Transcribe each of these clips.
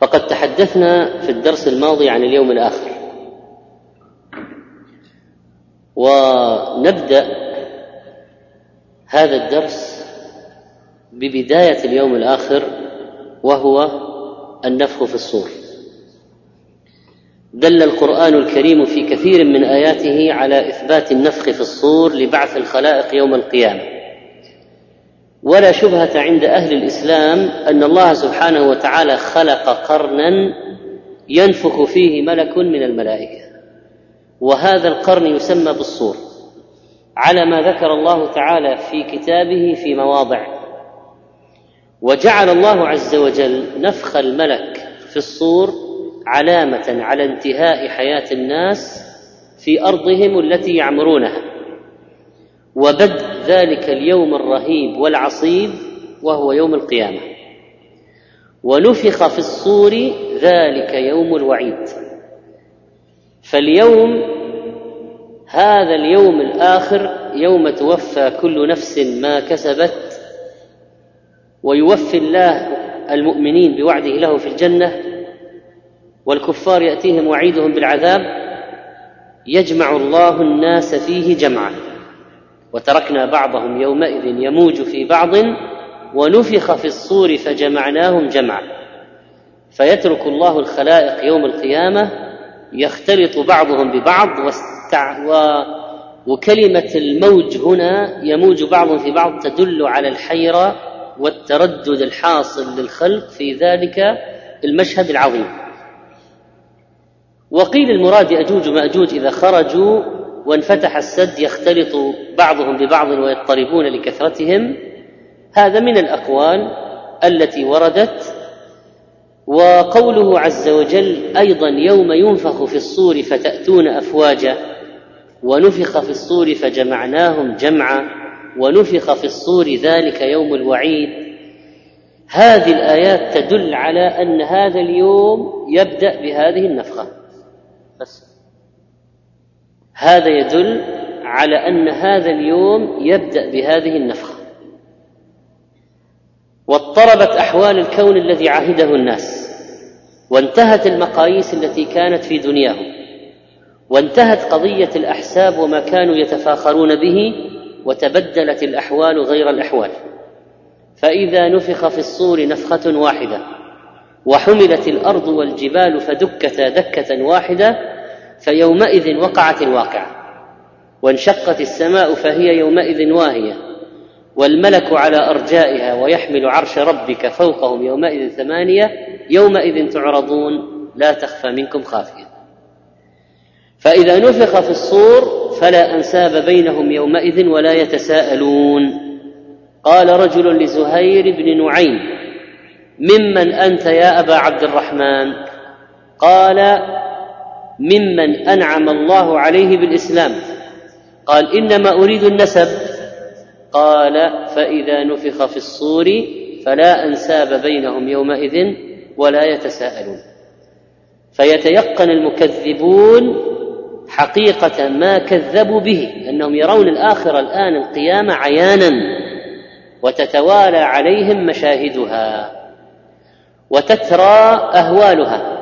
فقد تحدثنا في الدرس الماضي عن اليوم الآخر. ونبدأ هذا الدرس ببداية اليوم الآخر وهو النفخ في الصور. دل القرآن الكريم في كثير من آياته على إثبات النفخ في الصور لبعث الخلائق يوم القيامة. ولا شبهة عند أهل الإسلام أن الله سبحانه وتعالى خلق قرنا ينفخ فيه ملك من الملائكة. وهذا القرن يسمى بالصور. على ما ذكر الله تعالى في كتابه في مواضع. وجعل الله عز وجل نفخ الملك في الصور علامة على انتهاء حياة الناس في أرضهم التي يعمرونها. وبدء ذلك اليوم الرهيب والعصيب وهو يوم القيامة. ونفخ في الصور ذلك يوم الوعيد. فاليوم هذا اليوم الآخر يوم توفى كل نفس ما كسبت ويوفي الله المؤمنين بوعده له في الجنة والكفار يأتيهم وعيدهم بالعذاب يجمع الله الناس فيه جمعا. وتركنا بعضهم يومئذ يموج في بعض ونفخ في الصور فجمعناهم جمعا. فيترك الله الخلائق يوم القيامة يختلط بعضهم ببعض واستع... و... وكلمة الموج هنا يموج بعض في بعض تدل على الحيرة والتردد الحاصل للخلق في ذلك المشهد العظيم. وقيل المراد اجوج ماجوج إذا خرجوا وانفتح السد يختلط بعضهم ببعض ويضطربون لكثرتهم هذا من الأقوال التي وردت. وقوله عز وجل أيضا يوم ينفخ في الصور فتأتون افواجا ونفخ في الصور فجمعناهم جمعا ونفخ في الصور ذلك يوم الوعيد. هذه الآيات تدل على أن هذا اليوم يبدأ بهذه النفخة. بس. هذا يدل على أن هذا اليوم يبدأ بهذه النفخة. واضطربت أحوال الكون الذي عهده الناس وانتهت المقاييس التي كانت في دنياهم وانتهت قضية الأحساب وما كانوا يتفاخرون به وتبدلت الأحوال غير الأحوال. فإذا نفخ في الصور نفخة واحدة وحملت الأرض والجبال فدكتا دكة واحدة فيومئذ وقعت الواقعة. وانشقت السماء فهي يومئذ واهية. والملك على أرجائها ويحمل عرش ربك فوقهم يومئذ ثمانية يومئذ تعرضون. لا تخفى منكم خافية. فإذا نفخ في الصور فلا أنساب بينهم يومئذ ولا يتساءلون. قال رجل لزهير بن نعيم ممن أنت يا أبا عبد الرحمن؟ قال ممن أنعم الله عليه بالإسلام. قال إنما أريد النسب. قال فإذا نفخ في الصور فلا أنساب بينهم يومئذ ولا يتساءلون. فيتيقن المكذبون حقيقة ما كذبوا به أنهم يرون الآخرة الآن القيامة عيانا وتتوالى عليهم مشاهدها وتترى أهوالها.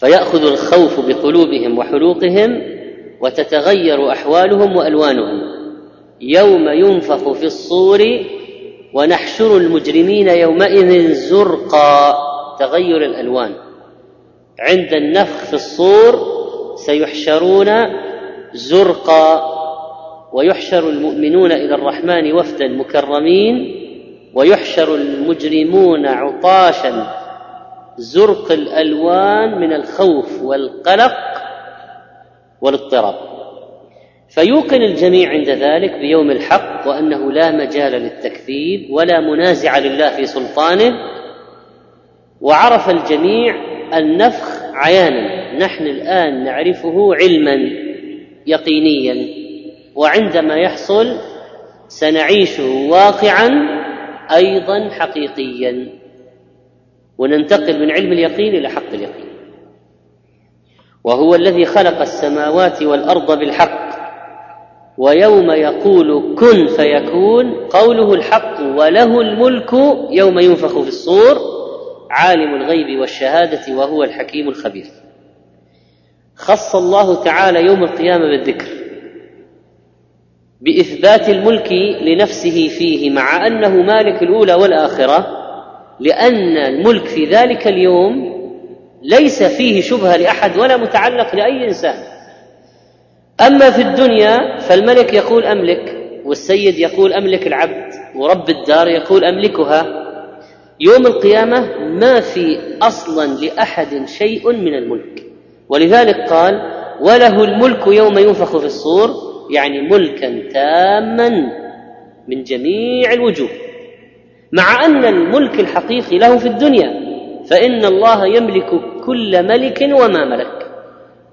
فيأخذ الخوف بقلوبهم وحلوقهم وتتغير أحوالهم وألوانهم. يوم ينفخ في الصور ونحشر المجرمين يومئذ زرقا تغير الألوان. عند النفخ في الصور سيحشرون زرقا ويحشر المؤمنون إلى الرحمن وفدا مكرمين ويحشر المجرمون عطاشا زرق الألوان من الخوف والقلق والاضطراب. فيوقن الجميع عند ذلك بيوم الحق وأنه لا مجال للتكذيب ولا منازع لله في سلطانه وعرف الجميع النفخ عيانا. نحن الآن نعرفه علما يقينيا. وعندما يحصل سنعيشه واقعا أيضا حقيقيا. وننتقل من علم اليقين إلى حق اليقين. وهو الذي خلق السماوات والأرض بالحق ويوم يقول كن فيكون قوله الحق وله الملك يوم ينفخ في الصور عالم الغيب والشهادة وهو الحكيم الخبير. خص الله تعالى يوم القيامة بالذكر بإثبات الملك لنفسه فيه مع أنه مالك الأولى والآخرة لأن الملك في ذلك اليوم ليس فيه شبهة لأحد ولا متعلق لأي إنسان. أما في الدنيا فالملك يقول أملك والسيد يقول أملك العبد ورب الدار يقول أملكها. يوم القيامة ما في أصلا لأحد شيء من الملك. ولذلك قال وله الملك يوم ينفخ في الصور يعني ملكا تاما من جميع الوجوه. مع أن الملك الحقيقي له في الدنيا فإن الله يملك كل ملك وما ملك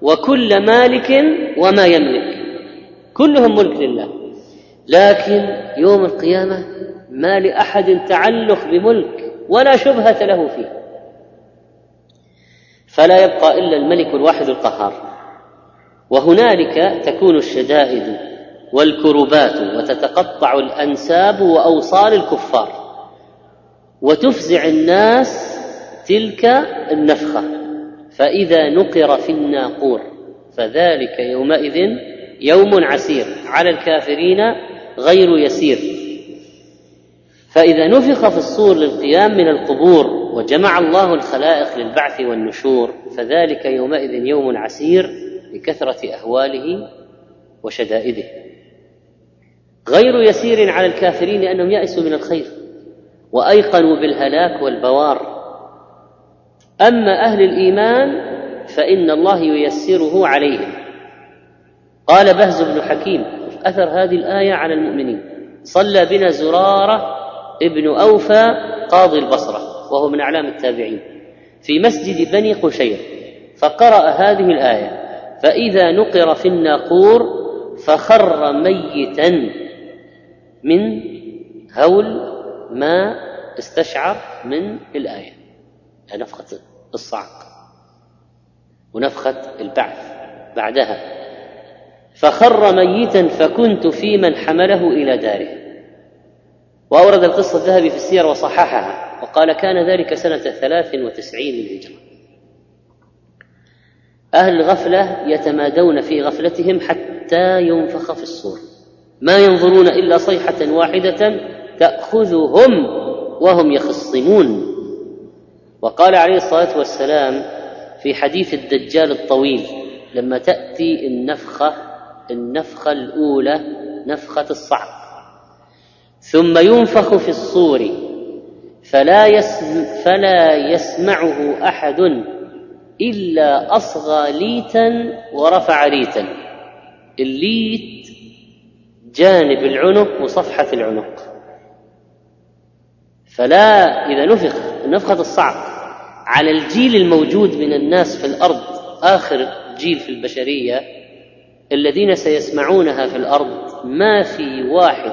وكل مالك وما يملك كلهم ملك لله. لكن يوم القيامة ما لأحد تعلق بملك ولا شبهة له فيه. فلا يبقى إلا الملك الواحد القهار. وهنالك تكون الشدائد والكربات وتتقطع الأنساب وأوصال الكفار. وتفزع الناس تلك النفخة. فإذا نقر في الناقور فذلك يومئذ يوم عسير. على الكافرين غير يسير. فإذا نفخ في الصور للقيام من القبور وجمع الله الخلائق للبعث والنشور فذلك يومئذ يوم عسير لكثرة أهواله وشدائده. غير يسير على الكافرين لأنهم يأسوا من الخير. وأيقنوا بالهلاك والبوار. أما أهل الإيمان فإن الله ييسره عليهم. قال بهز بن حكيم أثر هذه الآية على المؤمنين صلى بنا زرارة ابن أوفى قاضي البصرة وهو من أعلام التابعين في مسجد بني قشير فقرأ هذه الآية فإذا نقر في الناقور فخر ميتا من هول ما استشعر من الآية. نفخة الصعق ونفخة البعث بعدها. فخر ميتا فكنت في من حمله إلى داره. وأورد القصة الذهبي في السير وصححها. وقال كان ذلك سنة ثلاث وتسعين للهجرة أهل الغفلة يتمادون في غفلتهم حتى ينفخ في الصور. ما ينظرون إلا صيحة واحدة تأخذهم وهم يخصمون. وقال عليه الصلاة والسلام في حديث الدجال الطويل لما تأتي النفخة النفخة الأولى نفخة الصعق. ثم ينفخ في الصور فلا يسم فلا يسمعه أحد إلا أصغى ليتا ورفع ريتا الليت جانب العنق وصفحة العنق. فلا إذا نفخ نفخة الصعق على الجيل الموجود من الناس في الأرض آخر جيل في البشرية الذين سيسمعونها في الأرض ما في واحد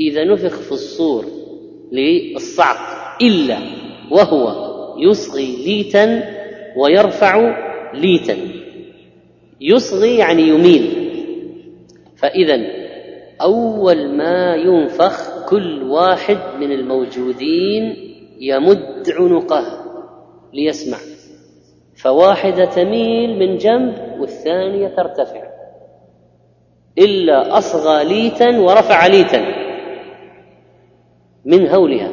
إذا نفخ في الصور للصعق إلا وهو يصغي ليتا ويرفع ليتا. يصغي يعني يميل. فإذا أول ما ينفخ كل واحد من الموجودين يمد عنقه ليسمع. فواحدة تميل من جنب والثانية ترتفع. إلا أصغى ليتا ورفع ليتا من هولها.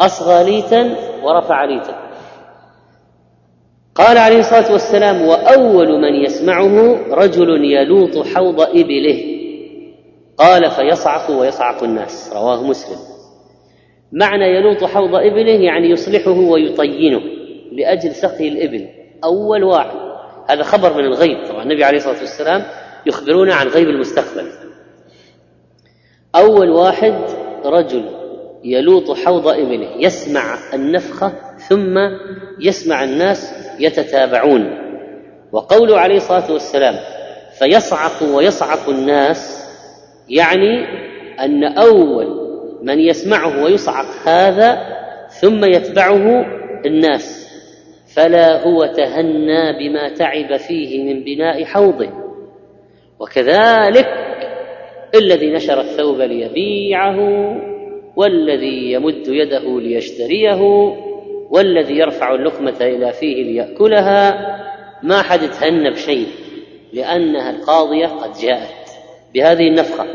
أصغى ليتا ورفع ليتا. قال عليه الصلاة والسلام وأول من يسمعه رجل يلوط حوض إبله. قال فيصعق ويصعق الناس. رواه مسلم. معنى يلوط حوض إبله يعني يصلحه ويطينه لأجل سقي الإبل. أول واحد. هذا خبر من الغيب. طبعا النبي عليه الصلاة والسلام يخبرنا عن غيب المستقبل. أول واحد رجل يلوط حوض إبله. يسمع النفخة ثم يسمع الناس يتتابعون. وقوله عليه الصلاة والسلام فيصعق ويصعق الناس يعني أن أول من يسمعه ويصعق هذا ثم يتبعه الناس فلا هو تهنى بما تعب فيه من بناء حوضه. وكذلك الذي نشر الثوب ليبيعه والذي يمد يده ليشتريه والذي يرفع اللقمة إلى فيه ليأكلها. ما حد تهنى بشيء لأنها القاضية قد جاءت. بهذه النفخة.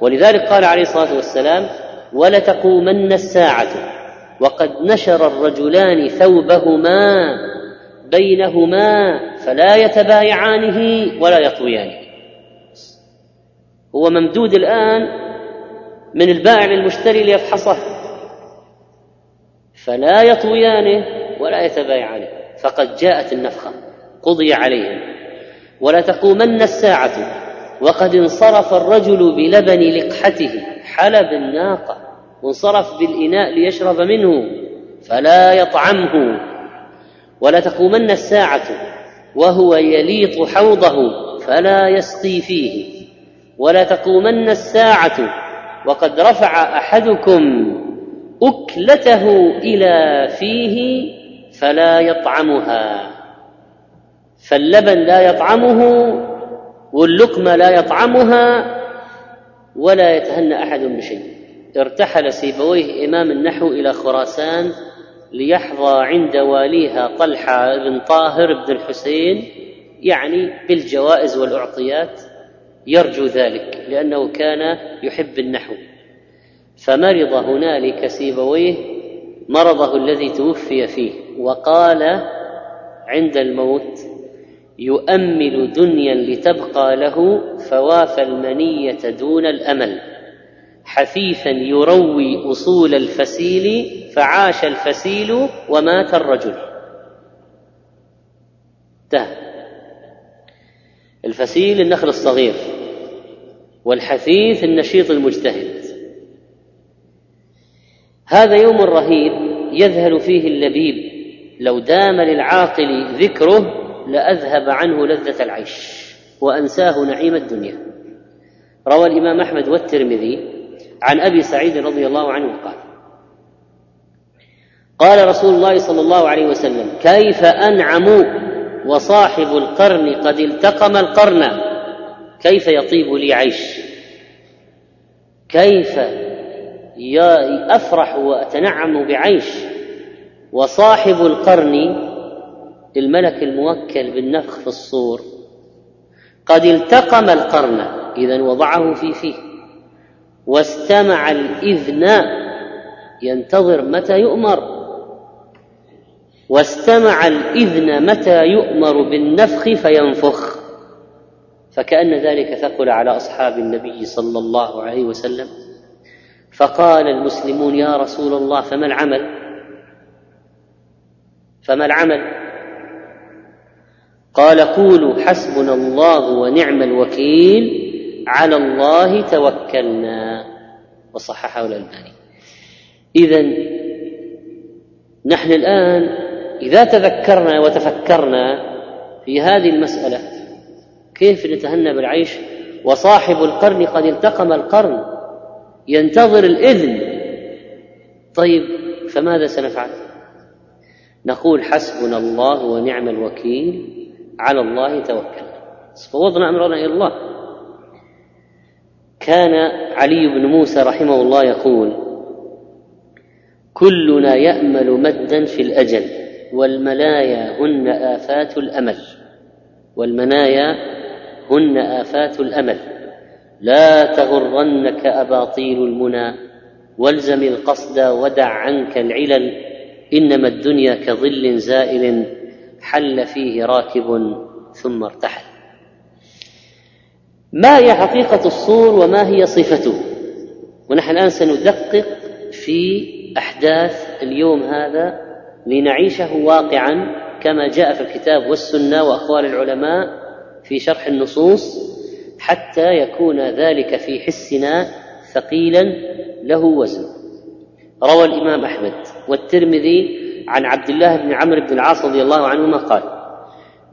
ولذلك قال عليه الصلاة والسلام ولتقومن الساعة وقد نشر الرجلان ثوبهما بينهما فلا يتبايعانه ولا يطويانه هو ممدود الآن من البائع للمشتري ليفحصه. فلا يطويانه ولا يتبايعانه. فقد جاءت النفخة قضي عليهم. ولا تقومن الساعة وقد انصرف الرجل بلبن لقحته. حلب الناقة. وانصرف بالإناء ليشرب منه. فلا يطعمه. ولا تقومن الساعة. وهو يليط حوضه فلا يسقي فيه. ولا تقومن الساعة. وقد رفع أحدكم أكلته إلى فيه فلا يطعمها. فاللبن لا يطعمه واللقمة لا يطعمها ولا يتهنى أحد بشيء. ارتحل سيبويه إمام النحو إلى خراسان ليحظى عند واليها طلحة بن طاهر بن الحسين يعني بالجوائز والأعطيات يرجو ذلك لأنه كان يحب النحو. فمرض هنالك سيبويه مرضه الذي توفي فيه وقال عند الموت يؤمل دنيا لتبقى له فوافى المنية دون الأمل. حثيثا يروي أصول الفسيل فعاش الفسيل ومات الرجل. انتهى. الفسيل النخل الصغير والحثيث النشيط المجتهد. هذا يوم رهيب يذهل فيه اللبيب لو دام للعاقل ذكره لأذهب عنه لذة العيش وأنساه نعيم الدنيا. روى الإمام أحمد والترمذي عن أبي سعيد رضي الله عنه قال قال رسول الله صلى الله عليه وسلم كيف أنعم وصاحب القرن قد التقم القرن؟ كيف يطيب لي عيش؟ كيف أفرح وأتنعم بعيش؟ وصاحب القرن الملك الموكل بالنفخ في الصور. قد التقم القرن اذا وضعه في فيه. واستمع الإذن ينتظر متى يؤمر. واستمع الإذن متى يؤمر بالنفخ فينفخ. فكأن ذلك ثقل على أصحاب النبي صلى الله عليه وسلم. فقال المسلمون يا رسول الله فما العمل؟ فما العمل؟ قال قولوا حسبنا الله ونعم الوكيل على الله توكلنا وصححه الألباني. إذا نحن الآن إذا تذكرنا وتفكرنا في هذه المسألة كيف نتهنى بالعيش؟ وصاحب القرن قد التقم القرن ينتظر الإذن. طيب فماذا سنفعل؟ نقول حسبنا الله ونعم الوكيل على الله توكلنا فوضنا أمرنا إلى الله. كان علي بن موسى رحمه الله يقول كلنا يأمل مدا في الأجل والمنايا هن آفات الأمل. والمنايا هن آفات الأمل. لا تغرنك أباطيل المنى والزم القصد ودع عنك العلل. إنما الدنيا كظل زائل حل فيه راكب ثم ارتحل. ما هي حقيقة الصور وما هي صفته؟ ونحن الآن سندقق في أحداث اليوم هذا لنعيشه واقعا كما جاء في الكتاب والسنة وأقوال العلماء في شرح النصوص حتى يكون ذلك في حسنا ثقيلا له وزن. روى الإمام أحمد والترمذي عن عبد الله بن عمرو بن العاص رضي الله عنهما قال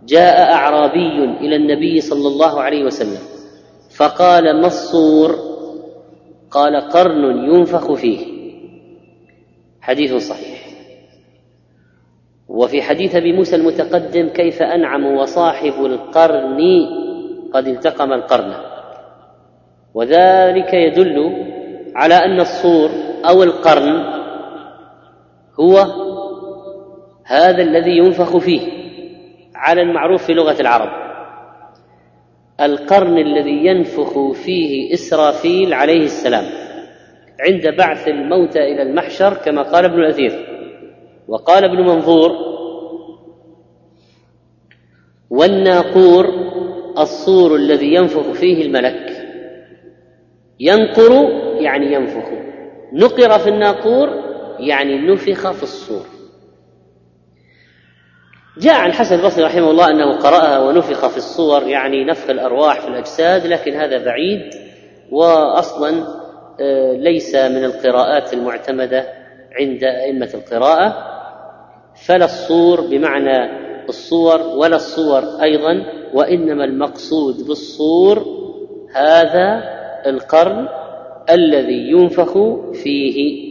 جاء أعرابي إلى النبي صلى الله عليه وسلم فقال ما الصور؟ قال قرن ينفخ فيه. حديث صحيح. وفي حديث أبي موسى المتقدم كيف أنعم وصاحب القرن قد التقم القرن. وذلك يدل على أن الصور أو القرن هو هذا الذي ينفخ فيه على المعروف في لغة العرب. القرن الذي ينفخ فيه إسرافيل عليه السلام عند بعث الموتى إلى المحشر كما قال ابن الأثير. وقال ابن منظور والناقور الصور الذي ينفخ فيه الملك. ينقر يعني ينفخ. نقر في الناقور يعني نفخ في الصور. جاء عن الحسن البصري رحمه الله أنه قرأها ونفخ في الصور يعني نفخ الأرواح في الأجساد لكن هذا بعيد واصلا آه، ليس من القراءات المعتمدة عند أئمة القراءة فلا الصور بمعنى الصور ولا الصور أيضا وإنما المقصود بالصور هذا القرن الذي ينفخ فيه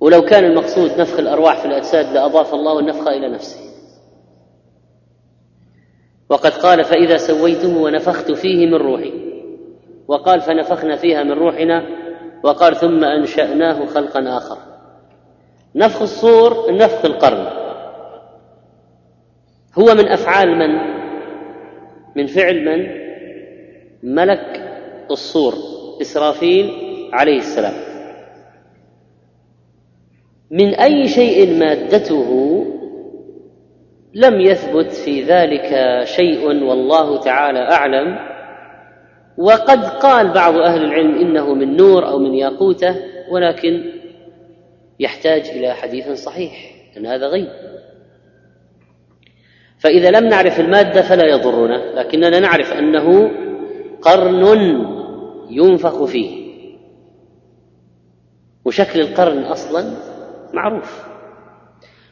ولو كان المقصود نفخ الأرواح في الأجساد لأضاف الله النفخ إلى نفسه. وقد قال فإذا سويته ونفخت فيه من روحي. وقال فنفخنا فيها من روحنا. وقال ثم أنشأناه خلقا آخر. نفخ الصور نفخ القرن. هو من أفعال من؟ من فعل من؟ ملك الصور إسرافيل عليه السلام. من أي شيء مادته لم يثبت في ذلك شيء والله تعالى أعلم. وقد قال بعض أهل العلم إنه من نور أو من ياقوته ولكن يحتاج إلى حديث صحيح إن هذا غيب. فإذا لم نعرف المادة فلا يضرنا لكننا نعرف أنه قرن ينفخ فيه. وشكل القرن أصلا معروف.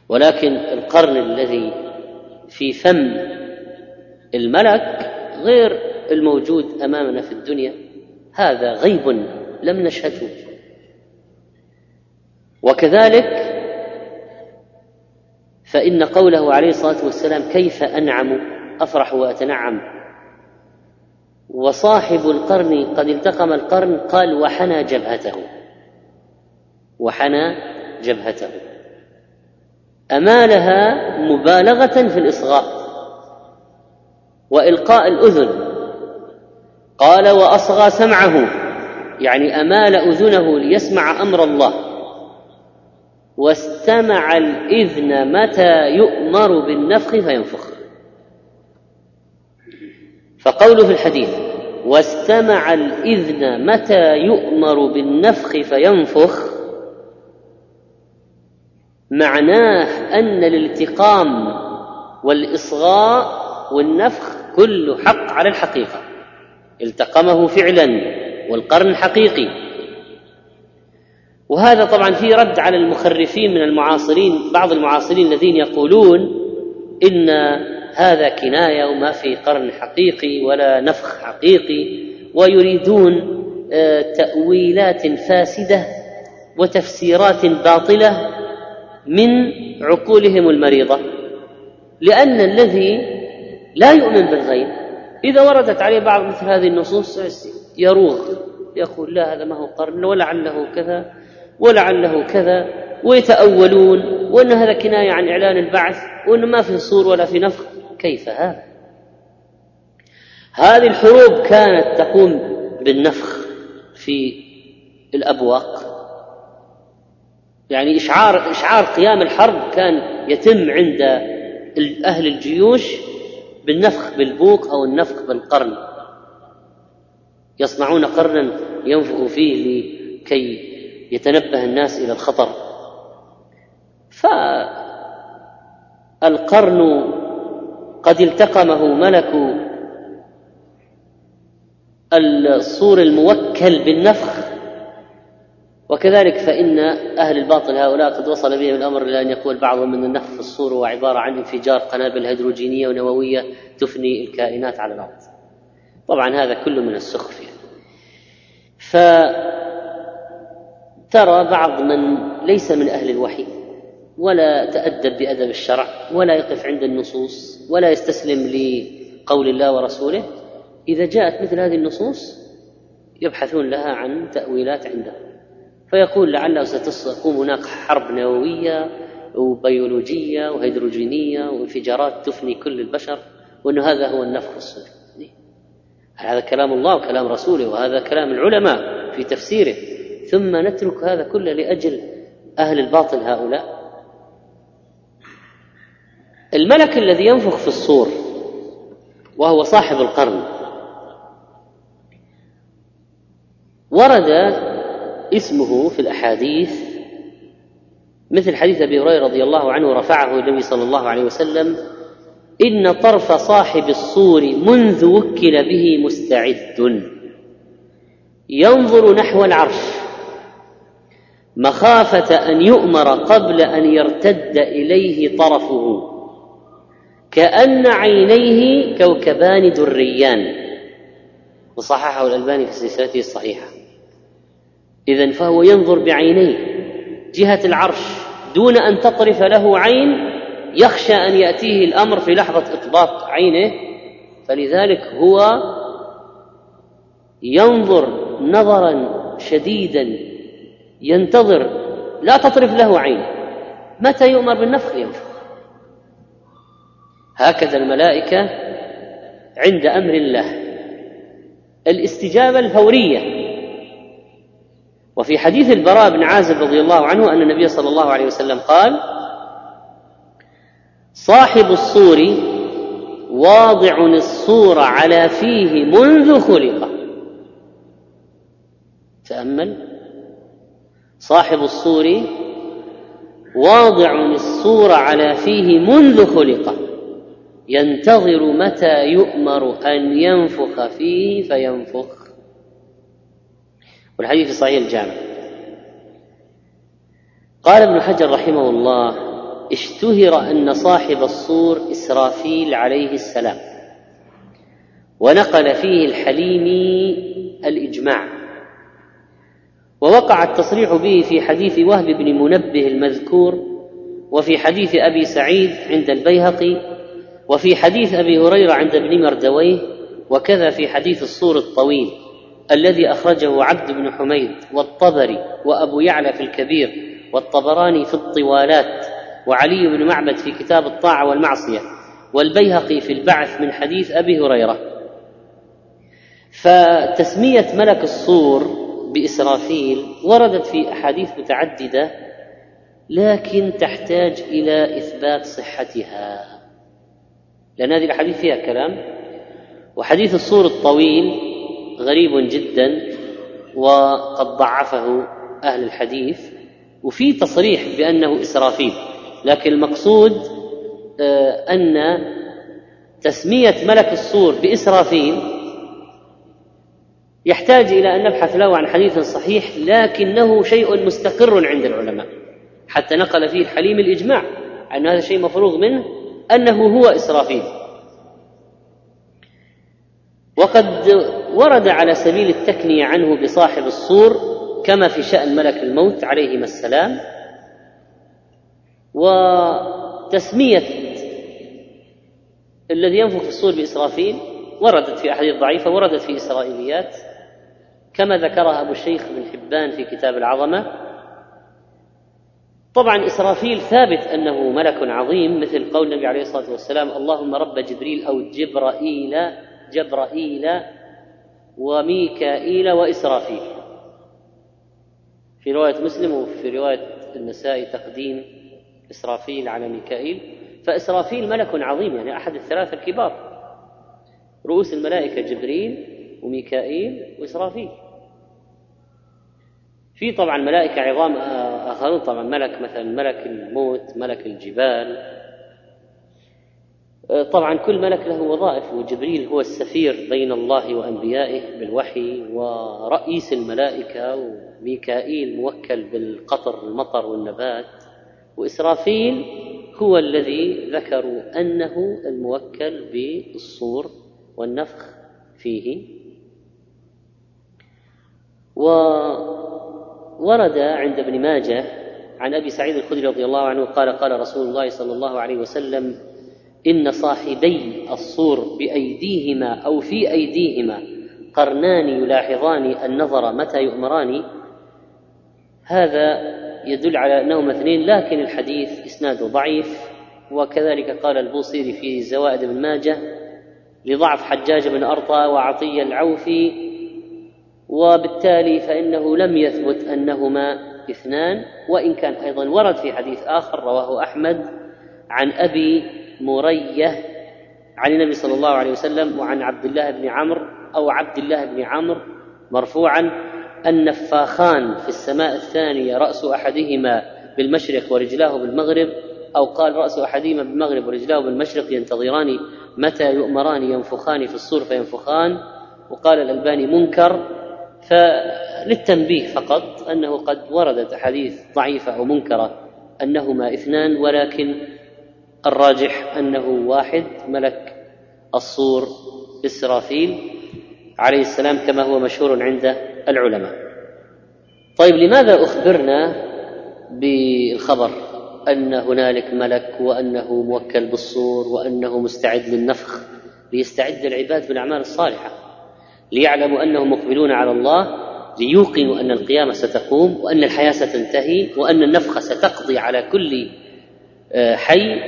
ولكن القرن الذي في فم الملك غير الموجود أمامنا في الدنيا هذا غيب لم نشهده. وكذلك فإن قوله عليه الصلاة والسلام كيف أنعم أفرح وأتنعم. وصاحب القرن قد التقم القرن قال وحنى جبهته. وحنى جبهته. أمالها مبالغة في الإصغاء وإلقاء الأذن. قال وأصغى سمعه يعني أمال أذنه ليسمع أمر الله. واستمع الإذن متى يؤمر بالنفخ فينفخ. فقوله في الحديث واستمع الإذن متى يؤمر بالنفخ فينفخ. معناه أن الالتقام والإصغاء والنفخ كله حق على الحقيقة. التقمه فعلا والقرن حقيقي. وهذا طبعا في رد على المخرفين من المعاصرين بعض المعاصرين الذين يقولون إن هذا كناية وما في قرن حقيقي ولا نفخ حقيقي ويريدون آه، تأويلات فاسدة وتفسيرات باطلة من عقولهم المريضة لأن الذي لا يؤمن بالغيب إذا وردت عليه بعض مثل هذه النصوص يروغ يقول لا هذا ما هو قرن ولعله كذا ولعله كذا ويتأولون وأن هذا كناية عن إعلان البعث وأن ما في صور ولا في نفخ كيف هذا؟ هذه الحروب كانت تقوم بالنفخ في الأبواق. يعني إشعار إشعار قيام الحرب كان يتم عند أهل الجيوش بالنفخ بالبوق أو النفخ بالقرن. يصنعون قرنا ينفخ فيه لكي يتنبه الناس إلى الخطر. فالقرن قد التقمه ملك الصور الموكل بالنفخ وكذلك فإن أهل الباطل هؤلاء قد وصل بهم الأمر إلى أن يقول بعضهم أن النفخ في الصور هو عبارة عن انفجار قنابل هيدروجينية ونووية تفني الكائنات على الأرض. طبعا هذا كله من السخف يعني فترى بعض من ليس من أهل الوحي ولا تأدب بأدب الشرع ولا يقف عند النصوص ولا يستسلم لقول الله ورسوله إذا جاءت مثل هذه النصوص يبحثون لها عن تأويلات عندهم فيقول لعله ستقوم هناك حرب نووية وبيولوجية وهيدروجينية وانفجارات تفني كل البشر وأن هذا هو النفخ في الصور هذا كلام الله وكلام رسوله وهذا كلام العلماء في تفسيره. ثم نترك هذا كله لأجل أهل الباطل هؤلاء. الملك الذي ينفخ في الصور وهو صاحب القرن ورد اسمه في الأحاديث مثل حديث أبي هريرة رضي الله عنه رفعه النبي صلى الله عليه وسلم إن طرف صاحب الصور منذ وكل به مستعد. ينظر نحو العرش. مخافة أن يؤمر قبل أن يرتد إليه طرفه. كأن عينيه كوكبان دريان. وصححه الألباني في سلسلته الصحيحة. إذا فهو ينظر بعينيه. جهة العرش دون أن تطرف له عين يخشى أن يأتيه الأمر في لحظة إطباق عينه. فلذلك هو ينظر نظرا شديدا ينتظر لا تطرف له عين. متى يؤمر بالنفخ ينفخ هكذا الملائكة عند أمر الله. الاستجابة الفورية. وفي حديث البراء بن عازب رضي الله عنه أن النبي صلى الله عليه وسلم قال صاحب الصور واضع الصور على فيه منذ خلق. تأمل؟ صاحب الصور واضع الصور على فيه منذ خلق ينتظر متى يؤمر أن ينفخ فيه فينفخ. والحديث في صحيح الجامع. قال ابن حجر رحمه الله اشتهر أن صاحب الصور إسرافيل عليه السلام ونقل فيه الحليمي الإجماع ووقع التصريح به في حديث وهب بن منبه المذكور وفي حديث أبي سعيد عند البيهقي وفي حديث أبي هريرة عند ابن مردويه وكذا في حديث الصور الطويل. الذي أخرجه عبد بن حميد والطبري وأبو يعلى في الكبير والطبراني في الطوالات وعلي بن معبد في كتاب الطاعة والمعصية والبيهقي في البعث من حديث أبي هريرة. فتسمية ملك الصور بإسرافيل وردت في أحاديث متعددة لكن تحتاج إلى إثبات صحتها. لأن هذه الأحاديث فيها كلام وحديث الصور الطويل غريب جدا وقد ضعفه أهل الحديث وفي تصريح بأنه إسرافيل لكن المقصود آه، أن تسمية ملك الصور بإسرافيل يحتاج إلى أن نبحث له عن حديث صحيح لكنه شيء مستقر عند العلماء. حتى نقل فيه الحليم الإجماع ان هذا شيء مفروغ منه أنه هو إسرافيل. وقد ورد على سبيل التكنية عنه بصاحب الصور كما في شأن ملك الموت عليهما السلام وتسمية الذي ينفخ في الصور بإسرافيل وردت في أحاديث ضعيفة وردت في إسرائيليات كما ذكرها أبو الشيخ بن حبان في كتاب العظمة. طبعا إسرافيل ثابت أنه ملك عظيم مثل قول النبي عليه الصلاة والسلام اللهم رب جبريل أو جبرائيل جبرائيل وميكائيل وإسرافيل. في رواية مسلم وفي رواية النسائي تقديم إسرافيل على ميكائيل. فإسرافيل ملك عظيم يعني أحد الثلاثة الكبار. رؤوس الملائكة جبريل وميكائيل وإسرافيل. في طبعا ملائكة عظام آخرون طبعا ملك مثلا ملك الموت ملك الجبال طبعا كل ملك له وظائف وجبريل هو السفير بين الله وأنبيائه بالوحي ورئيس الملائكة وميكائيل موكل بالقطر المطر والنبات. وإسرافيل هو الذي ذكروا أنه الموكل بالصور والنفخ فيه. وورد عند ابن ماجه عن أبي سعيد الخدري رضي الله عنه قال قال رسول الله صلى الله عليه وسلم إن صاحبي الصور بأيديهما أو في أيديهما قرنان يلاحظان النظر متى يؤمران. هذا يدل على أنهما اثنين لكن الحديث اسناده ضعيف. وكذلك قال البوصيري في زوائد ابن ماجه لضعف حجاج بن أرطى وعطية العوفي وبالتالي فإنه لم يثبت أنهما اثنان. وإن كان أيضا ورد في حديث آخر رواه أحمد عن أبي مريه عن النبي صلى الله عليه وسلم وعن عبد الله بن عمرو أو عبد الله بن عمرو مرفوعا النفاخان في السماء الثانية راس احدهما بالمشرق ورجلاه بالمغرب أو قال راس احدهما بالمغرب ورجلاه بالمشرق ينتظران متى يؤمران ينفخان في الصور فينفخان وقال الألباني منكر فللتنبيه فقط أنه قد وردت أحاديث ضعيفة أو منكرة أنهما اثنان ولكن الراجح أنه واحد ملك الصور إسرافيل عليه السلام كما هو مشهور عند العلماء. طيب لماذا أخبرنا بالخبر أن هنالك ملك وأنه موكل بالصور وأنه مستعد للنفخ ليستعد العباد بالأعمال الصالحة ليعلموا أنهم مقبلون على الله ليوقنوا أن القيامة ستقوم وأن الحياة ستنتهي وأن النفخه ستقضي على كل آه، حي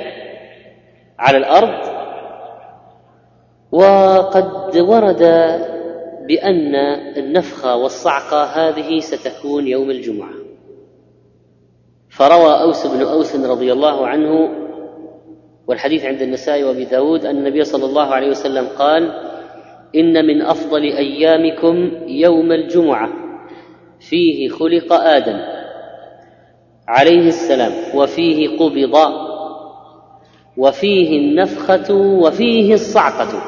على الأرض وقد ورد بأن النفخه والصعقه هذه ستكون يوم الجمعة. فروى أوس بن أوس رضي الله عنه والحديث عند النسائي وأبي داود أن النبي صلى الله عليه وسلم قال إن من أفضل أيامكم يوم الجمعة فيه خلق آدم عليه السلام وفيه قبض وفيه النفخة وفيه الصعقة.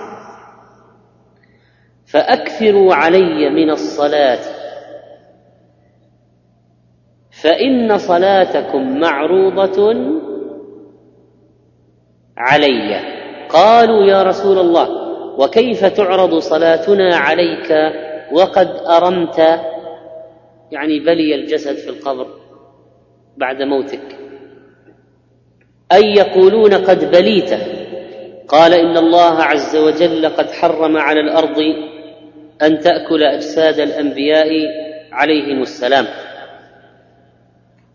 فأكثروا علي من الصلاة. فإن صلاتكم معروضة علي. قالوا يا رسول الله وكيف تعرض صلاتنا عليك وقد أرمت؟ يعني بلي الجسد في القبر بعد موتك. أي يقولون قد بليت قال إن الله عز وجل قد حرم على الأرض أن تأكل أجساد الأنبياء عليهم السلام.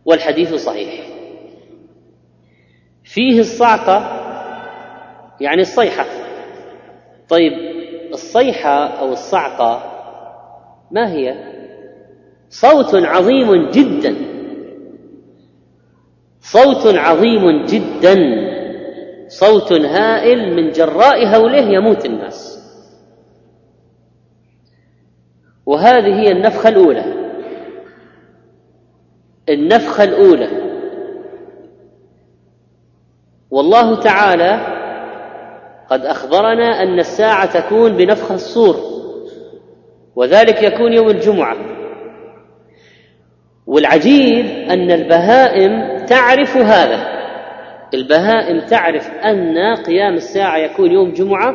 والحديث صحيح. فيه الصعقة يعني الصيحة. طيب الصيحة أو الصعقة ما هي؟ صوت عظيم جدا. صوت عظيم جدا صوت هائل من جراء هوله يموت الناس. وهذه هي النفخة الأولى. النفخة الأولى. والله تعالى قد أخبرنا أن الساعة تكون بنفخ الصور وذلك يكون يوم الجمعة. والعجيب أن البهائم تعرف هذا. البهائم تعرف أن قيام الساعة يكون يوم جمعة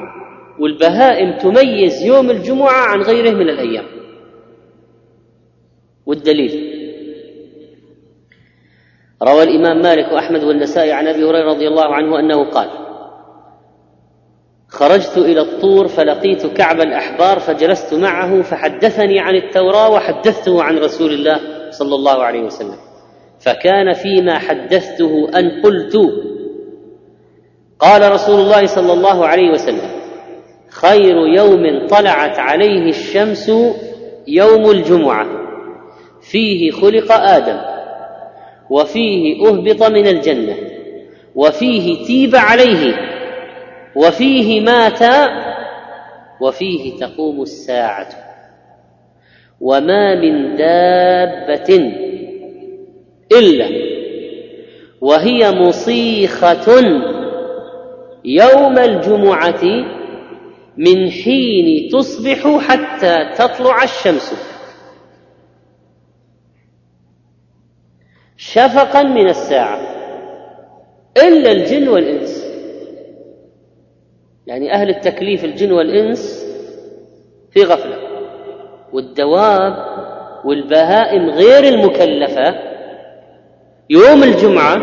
والبهائم تميز يوم الجمعة عن غيره من الأيام. والدليل. روى الإمام مالك وأحمد والنسائي عن أبي هريرة رضي الله عنه أنه قال خرجت إلى الطور فلقيت كعب الأحبار فجلست معه فحدثني عن التوراة وحدثته عن رسول الله صلى الله عليه وسلم. فكان فيما حدثته أن قلت قال رسول الله صلى الله عليه وسلم خير يوم طلعت عليه الشمس يوم الجمعة. فيه خلق آدم وفيه أهبط من الجنة وفيه تيب عليه وفيه مات وفيه تقوم الساعة. وما من دابه الا وهي مصيخه يوم الجمعة من حين تصبح حتى تطلع الشمس. شفقا من الساعة إلا الجن والإنس. يعني أهل التكليف الجن والإنس في غفلة. والدواب والبهائم غير المكلفة يوم الجمعة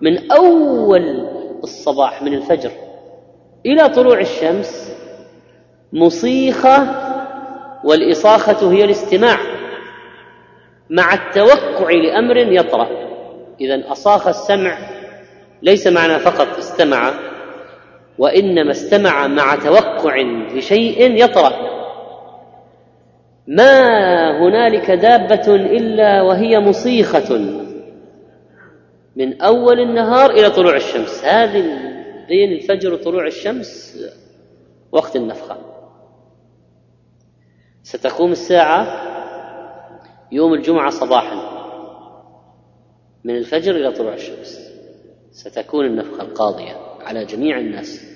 من أول الصباح من الفجر إلى طلوع الشمس مصيخة والإصاخة هي الاستماع مع التوقع لأمر يطرأ. إذا أصاخ السمع ليس معنى فقط استمع وإنما استمع مع توقع لشيء يطرأ. ما هنالك دابة إلا وهي مصيخة من أول النهار إلى طلوع الشمس. هذه بين الفجر وطلوع الشمس وقت النفخة. ستقوم الساعة يوم الجمعة صباحا من الفجر إلى طلوع الشمس. ستكون النفخة القاضية على جميع الناس.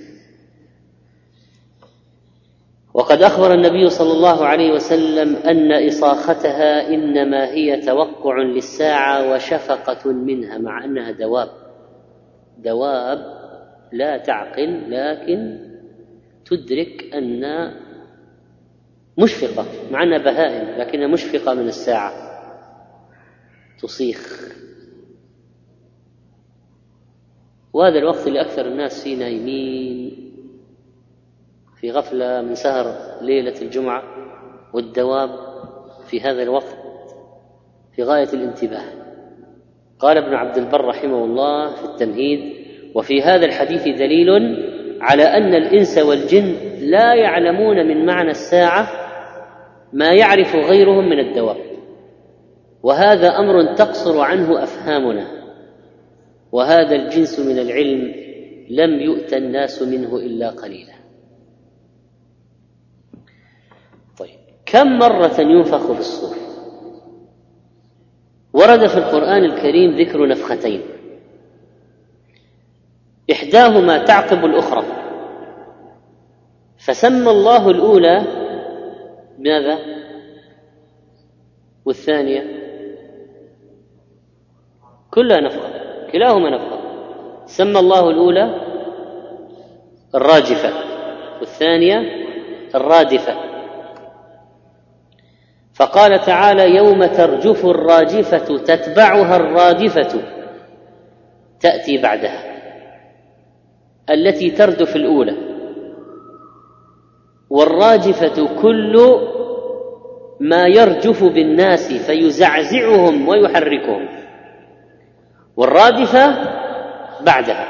وقد أخبر النبي صلى الله عليه وسلم أن إصاختها إنما هي توقع للساعة وشفقة منها مع أنها دواب. دواب لا تعقل لكن تدرك أن مشفقة مع أنها بهائم لكنها مشفقة من الساعة. تصيخ. وهذا الوقت اللي أكثر الناس فيه نايمين. في غفلة من سهر ليلة الجمعة والدواب في هذا الوقت في غاية الانتباه. قال ابن عبد البر رحمه الله في التمهيد وفي هذا الحديث دليل على أن الإنس والجن لا يعلمون من معنى الساعة ما يعرف غيرهم من الدواب وهذا أمر تقصر عنه أفهامنا وهذا الجنس من العلم لم يؤت الناس منه إلا قليلا. كم مرة ينفخ في الصور؟ ورد في القرآن الكريم ذكر نفختين. إحداهما تعقب الأخرى. فسمى الله الأولى ماذا؟ والثانية؟ كلها نفخة. كلاهما نفخة. سمى الله الأولى الراجفة والثانية الرادفة. فقال تعالى يوم ترجف الراجفة تتبعها الرادفة. تأتي بعدها. التي تردف الأولى. والراجفة كل ما يرجف بالناس فيزعزعهم ويحركهم. والرادفة بعدها.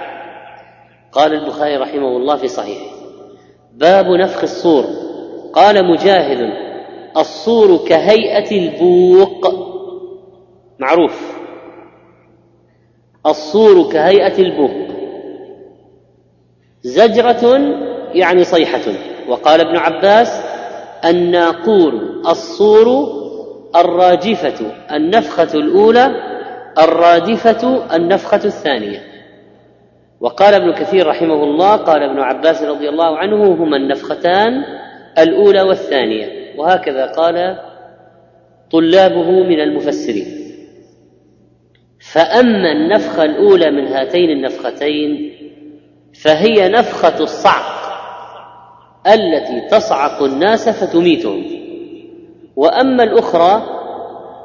قال البخاري رحمه الله في صحيحه. باب نفخ الصور. قال مجاهد الصور كهيئة البوق. معروف. الصور كهيئة البوق. زجرة يعني صيحة. وقال ابن عباس الناقور الصور الراجفة النفخة الأولى الرادفة النفخة الثانية. وقال ابن كثير رحمه الله قال ابن عباس رضي الله عنه هما النفختان الأولى والثانية. وهكذا قال طلابه من المفسرين. فأما النفخة الأولى من هاتين النفختين فهي نفخة الصعق التي تصعق الناس فتميتهم. وأما الأخرى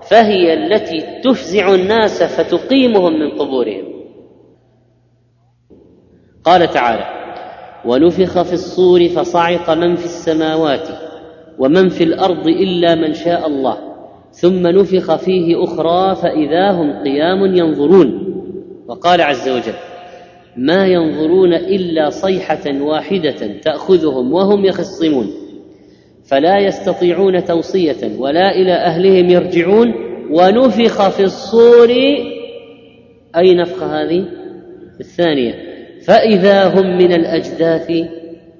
فهي التي تفزع الناس فتقيمهم من قبورهم. قال تعالى ونفخ في الصور فصعق من في السماوات ومن في الأرض إلا من شاء الله ثم نفخ فيه أخرى فإذا هم قيام ينظرون. وقال عز وجل ما ينظرون إلا صيحة واحدة تأخذهم وهم يخصمون فلا يستطيعون توصية ولا إلى أهلهم يرجعون. ونفخ في الصور أي نفخ هذه؟ الثانية فإذا هم من الأجداث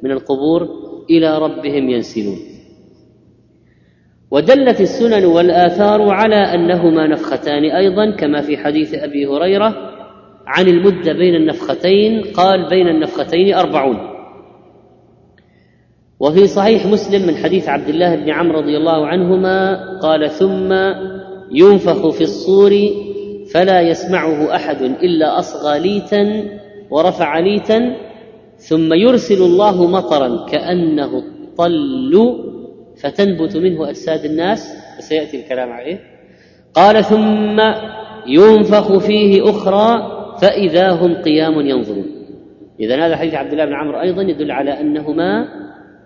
من القبور إلى ربهم ينسلون ودلت السنن والآثار على أنهما نفختان أيضا كما في حديث أبي هريرة عن المدة بين النفختين قال بين النفختين أربعون. وفي صحيح مسلم من حديث عبد الله بن عمرو رضي الله عنهما قال ثم ينفخ في الصور فلا يسمعه أحد إلا أصغى ليتا ورفع ليتا ثم يرسل الله مطرا كأنه الطل فتنبت منه أجساد الناس وسياتي الكلام عليه. قال ثم ينفخ فيه أخرى فإذا هم قيام ينظرون. إذا هذا حديث عبد الله بن عمرو أيضا يدل على أنهما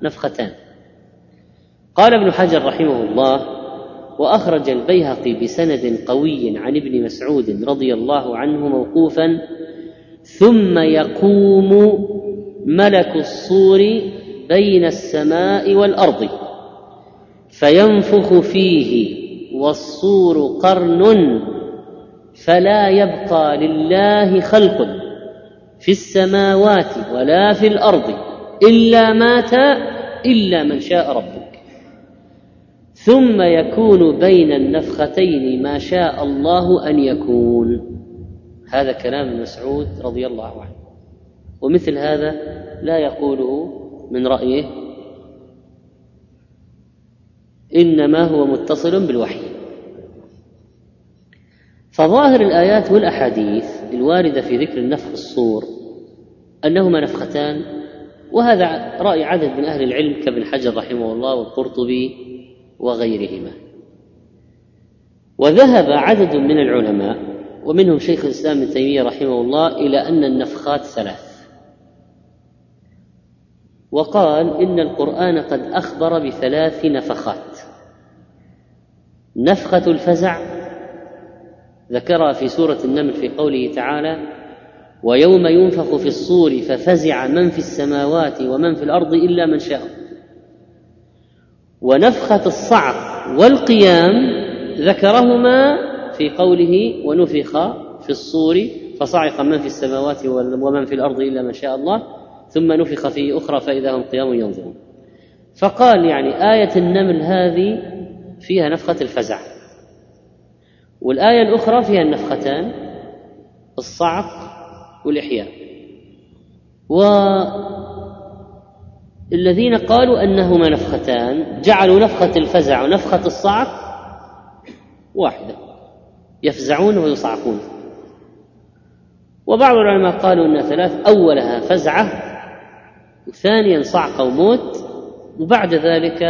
نفختان. قال ابن حجر رحمه الله وأخرج البيهقي بسند قوي عن ابن مسعود رضي الله عنه موقوفا ثم يقوم ملك الصور بين السماء والأرض. فينفخ فيه والصور قرن فلا يبقى لله خلق في السماوات ولا في الأرض إلا مات إلا من شاء ربك. ثم يكون بين النفختين ما شاء الله أن يكون. هذا كلام مسعود رضي الله عنه. ومثل هذا لا يقوله من رأيه إنما هو متصل بالوحي. فظاهر الآيات والأحاديث الواردة في ذكر النفخ الصور أنهما نفختان وهذا رأي عدد من أهل العلم كابن حجر رحمه الله والقرطبي وغيرهما. وذهب عدد من العلماء ومنهم شيخ الإسلام ابن تيمية رحمه الله إلى أن النفخات ثلاث. وقال إن القرآن قد أخبر بثلاث نفخات. نفخة الفزع ذكرها في سورة النمل في قوله تعالى ويوم ينفخ في الصور ففزع من في السماوات ومن في الأرض إلا من شاء. ونفخة الصعق والقيام ذكرهما في قوله ونفخ في الصور فصعق من في السماوات ومن في الأرض إلا من شاء الله ثم نفخ في أخرى فإذا هم قيام ينظرون. فقال يعني آية النمل هذه فيها نفخة الفزع. والآية الأخرى فيها النفختان الصعق والإحياء. والذين قالوا أنهما نفختان جعلوا نفخة الفزع ونفخة الصعق واحدة يفزعون ويصعقون. وبعض العلماء قالوا أنها ثلاث أولها فزعة وثانيا صعق وموت وبعد ذلك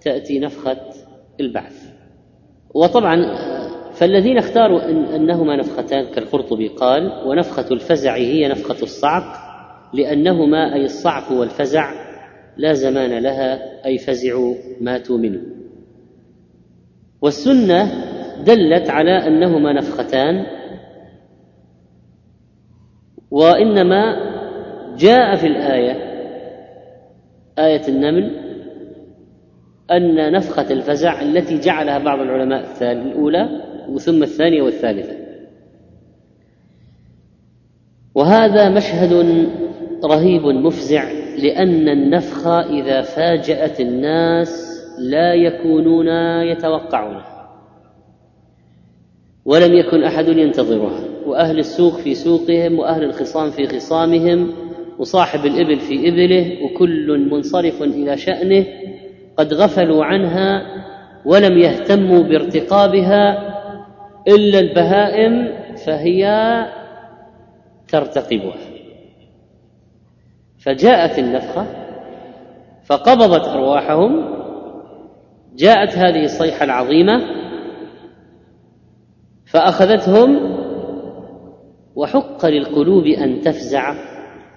تأتي نفخة البعث. وطبعا فالذين اختاروا إن إنهما نفختان كالقرطبي قال ونفخة الفزع هي نفخة الصعق لأنهما أي الصعق والفزع لا زمان لها أي فزعوا ماتوا منه. والسنة دلت على أنهما نفختان وإنما جاء في الآية آية النمل أن نفخة الفزع التي جعلها بعض العلماء الأولى ثم الثانية والثالثة. وهذا مشهد رهيب مفزع لأن النفخ إذا فاجأت الناس لا يكونون يتوقعونه ولم يكن أحد ينتظرها. وأهل السوق في سوقهم وأهل الخصام في خصامهم وصاحب الإبل في إبله وكل منصرف إلى شأنه قد غفلوا عنها ولم يهتموا بارتقابها إلا البهائم فهي ترتقبها. فجاءت النفخة فقبضت أرواحهم جاءت هذه الصيحة العظيمة فأخذتهم وحق للقلوب أن تفزع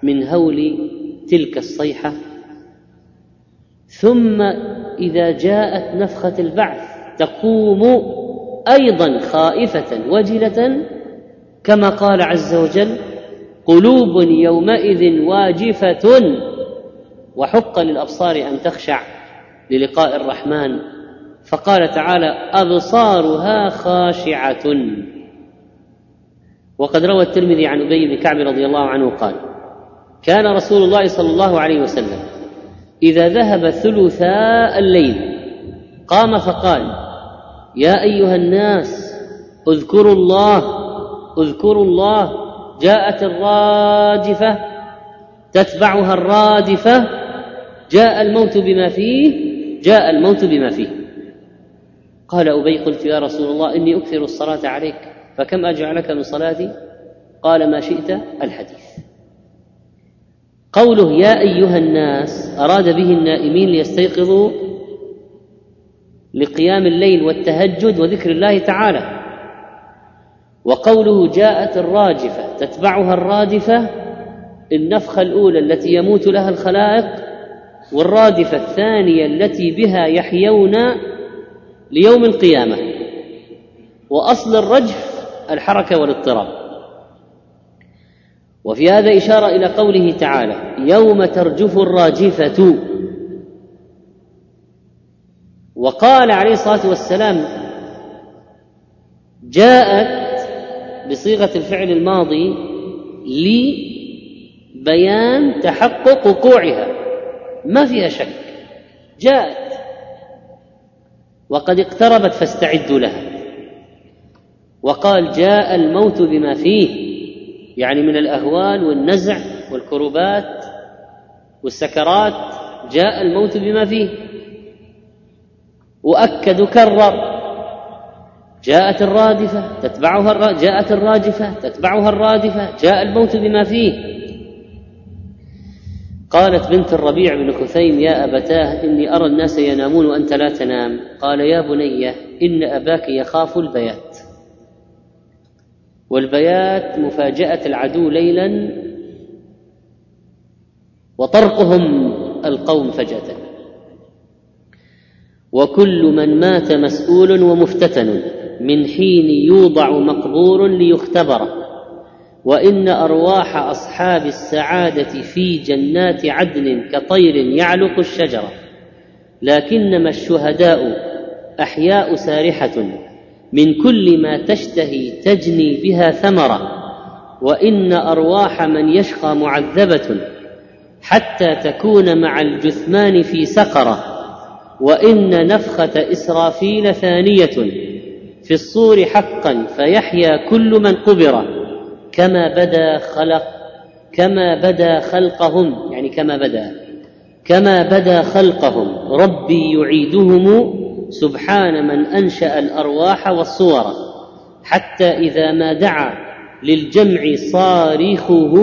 من هول تلك الصيحة ثم إذا جاءت نفخة البعث تقوم أيضا خائفة وجلة كما قال عز وجل قلوب يومئذ واجفة وحق للأبصار أن تخشع للقاء الرحمن. فقال تعالى أبصارها خاشعة. وقد روى الترمذي عن أبي بن كعب رضي الله عنه قال كان رسول الله صلى الله عليه وسلم إذا ذهب ثلثاء الليل قام فقال يا أيها الناس اذكروا الله اذكروا الله جاءت الراجفة تتبعها الرادفة جاء الموت بما فيه جاء الموت بما فيه. قال أبي قلت يا رسول الله إني أكثر الصلاة عليك فكم أجعلك من صلاتي؟ قال ما شئت الحديث. قوله يا أيها الناس أراد به النائمين ليستيقظوا لقيام الليل والتهجد وذكر الله تعالى. وقوله جاءت الراجفة تتبعها الرادفة النفخة الأولى التي يموت لها الخلائق والرادفة الثانية التي بها يحيون ليوم القيامة. وأصل الرجف الحركة والاضطراب. وفي هذا إشارة إلى قوله تعالى يوم ترجف الراجفة. وقال عليه الصلاة والسلام جاءت بصيغة الفعل الماضي لبيان تحقق وقوعها. ما فيها شك. جاءت. وقد اقتربت فاستعدوا لها. وقال جاء الموت بما فيه. يعني من الأهوال والنزع والكربات والسكرات جاء الموت بما فيه. وأكد كرر جاءت الرادفة تتبعها الر... جاءت الراجفة تتبعها الرادفة جاء الموت بما فيه. قالت بنت الربيع بن كثيم يا أبتاه إني أرى الناس ينامون وأنت لا تنام. قال يا بني إن أباك يخاف البيات والبيات مفاجأة العدو ليلا وطرقهم القوم فجأة. وكل من مات مسؤول ومفتتن من حين يوضع مقبور ليختبر. وإن أرواح أصحاب السعادة في جنات عدن كطير يعلق الشجرة. لكنما الشهداء أحياء سارحة من كل ما تشتهي تجني بها ثمرة وإن أرواح من يشقى معذبة حتى تكون مع الجثمان في سقرة وإن نفخة إسرافيل ثانية في الصور حقا فيحيا كل من قبر كما بدا خلق كما بدا خلقهم يعني كما بدا كما بدا خلقهم ربي يعيدهم سبحان من أنشأ الأرواح والصور حتى إذا ما دعا للجمع صارخه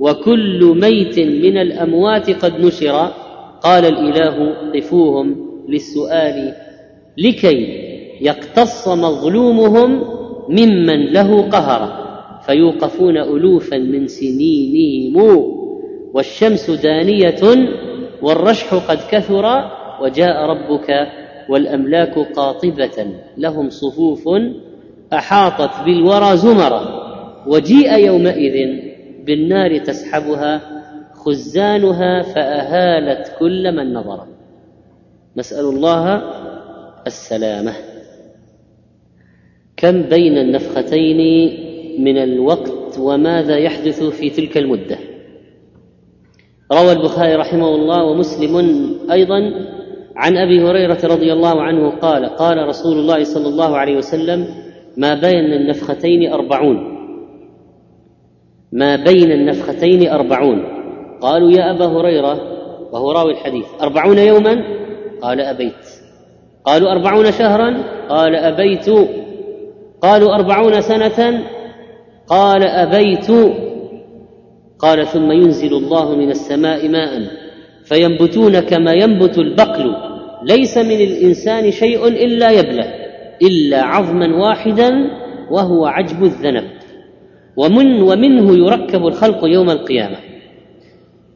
وكل ميت من الأموات قد نشر. قال الإله قفوهم للسؤال لكي يقتص مظلومهم ممن له قهر فيوقفون ألوفا من سنينهم. والشمس دانية والرشح قد كثر وجاء ربك والأملاك قاطبة لهم صفوف أحاطت بالورى زمرا. وجيء يومئذ بالنار تسحبها خزانها فأهالت كل من نظر. نسأل الله السلامة. كم بين النفختين من الوقت وماذا يحدث في تلك المدة؟ روى البخاري رحمه الله ومسلم أيضا عن أبي هريرة رضي الله عنه قال قال رسول الله صلى الله عليه وسلم ما بين النفختين أربعون. ما بين النفختين أربعون. قالوا يا أبا هريرة. وهو راوي الحديث. أربعون يوما؟ قال أبيت. قالوا أربعون شهرا؟ قال أبيت. قالوا أربعون سنة؟ قال أبيت. قال ثم ينزل الله من السماء ماء فينبتون كما ينبت البقل. ليس من الإنسان شيء إلا يبلى إلا عظما واحدا وهو عجب الذنب. ومن ومنه يركب الخلق يوم القيامة.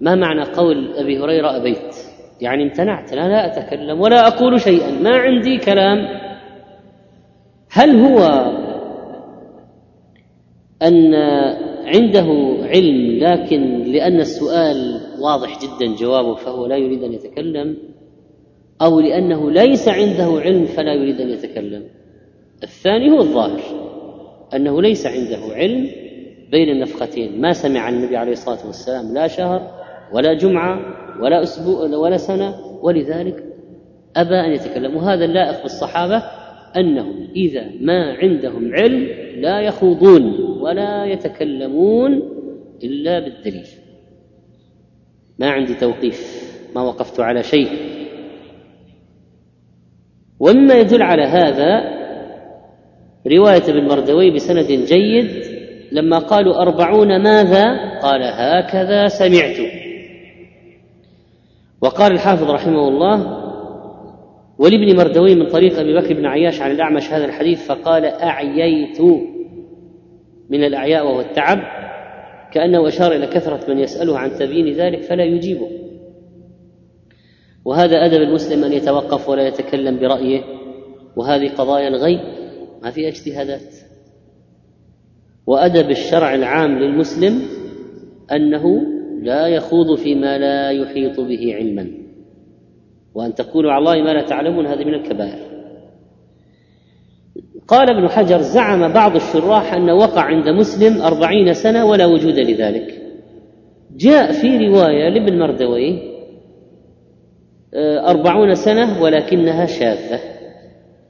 ما معنى قول أبي هريرة أبيت؟ يعني امتنعت أنا لا أتكلم ولا أقول شيئا ما عندي كلام. هل هو أن عنده علم لكن لأن السؤال واضح جدا جوابه فهو لا يريد أن يتكلم؟ أو لأنه ليس عنده علم فلا يريد أن يتكلم. الثاني هو الظاهر أنه ليس عنده علم بين النفختين. ما سمع النبي عليه الصلاة والسلام لا شهر ولا جمعة ولا أسبوع ولا سنة ولذلك أبى أن يتكلم. وهذا اللائق بالصحابة أنهم إذا ما عندهم علم لا يخوضون ولا يتكلمون إلا بالدليل. ما عندي توقيف ما وقفت على شيء. ومما يدل على هذا رواية ابن مردوي بسند جيد لما قالوا أربعون ماذا؟ قال هكذا سمعت. وقال الحافظ رحمه الله ولابن مردوي من طريق أبي بكر بن عياش عن الأعمش هذا الحديث فقال أعييت من الأعياء وهو التعب كأنه أشار إلى كثرة من يسأله عن تبيين ذلك فلا يجيبه. وهذا أدب المسلم أن يتوقف ولا يتكلم برأيه وهذه قضايا الغيب ما في اجتهادات. وأدب الشرع العام للمسلم أنه لا يخوض فيما لا يحيط به علما. وأن تقولوا على الله ما لا تعلمون هذه من الكبائر. قال ابن حجر زعم بعض الشراح أنه وقع عند مسلم أربعين سنة ولا وجود لذلك. جاء في رواية لابن مردوي آه، أربعون سنة ولكنها شاذة.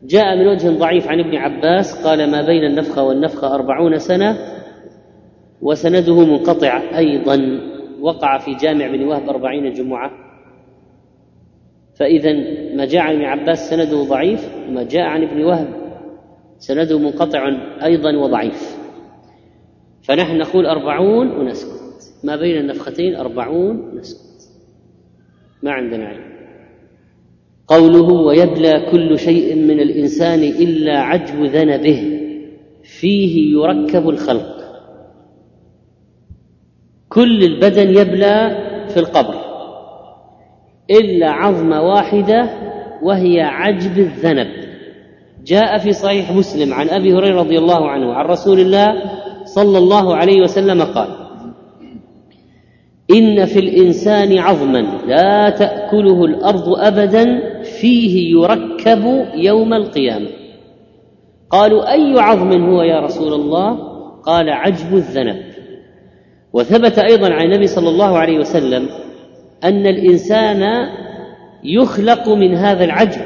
جاء من وجه ضعيف عن ابن عباس قال ما بين النفخة والنفخة أربعون سنة وسنده منقطع أيضا وقع في جامع بن وهب أربعين جمعة. فإذا ما جاء عن ابن عباس سنده ضعيف وما جاء عن ابن وهب سنده منقطع أيضا وضعيف. فنحن نقول أربعون ونسكت. ما بين النفختين أربعون ونسكت. ما عندنا علم. قوله ويبلى كل شيء من الإنسان إلا عجب ذنبه فيه يركب الخلق. كل البدن يبلى في القبر إلا عظمة واحدة وهي عجب الذنب. جاء في صحيح مسلم عن أبي هريرة رضي الله عنه عن رسول الله صلى الله عليه وسلم قال إن في الإنسان عظما لا تأكله الأرض أبدا فيه يركب يوم القيامة. قالوا أي عظم هو يا رسول الله؟ قال عجب الذنب. وثبت أيضا عن النبي صلى الله عليه وسلم أن الإنسان يخلق من هذا العجب.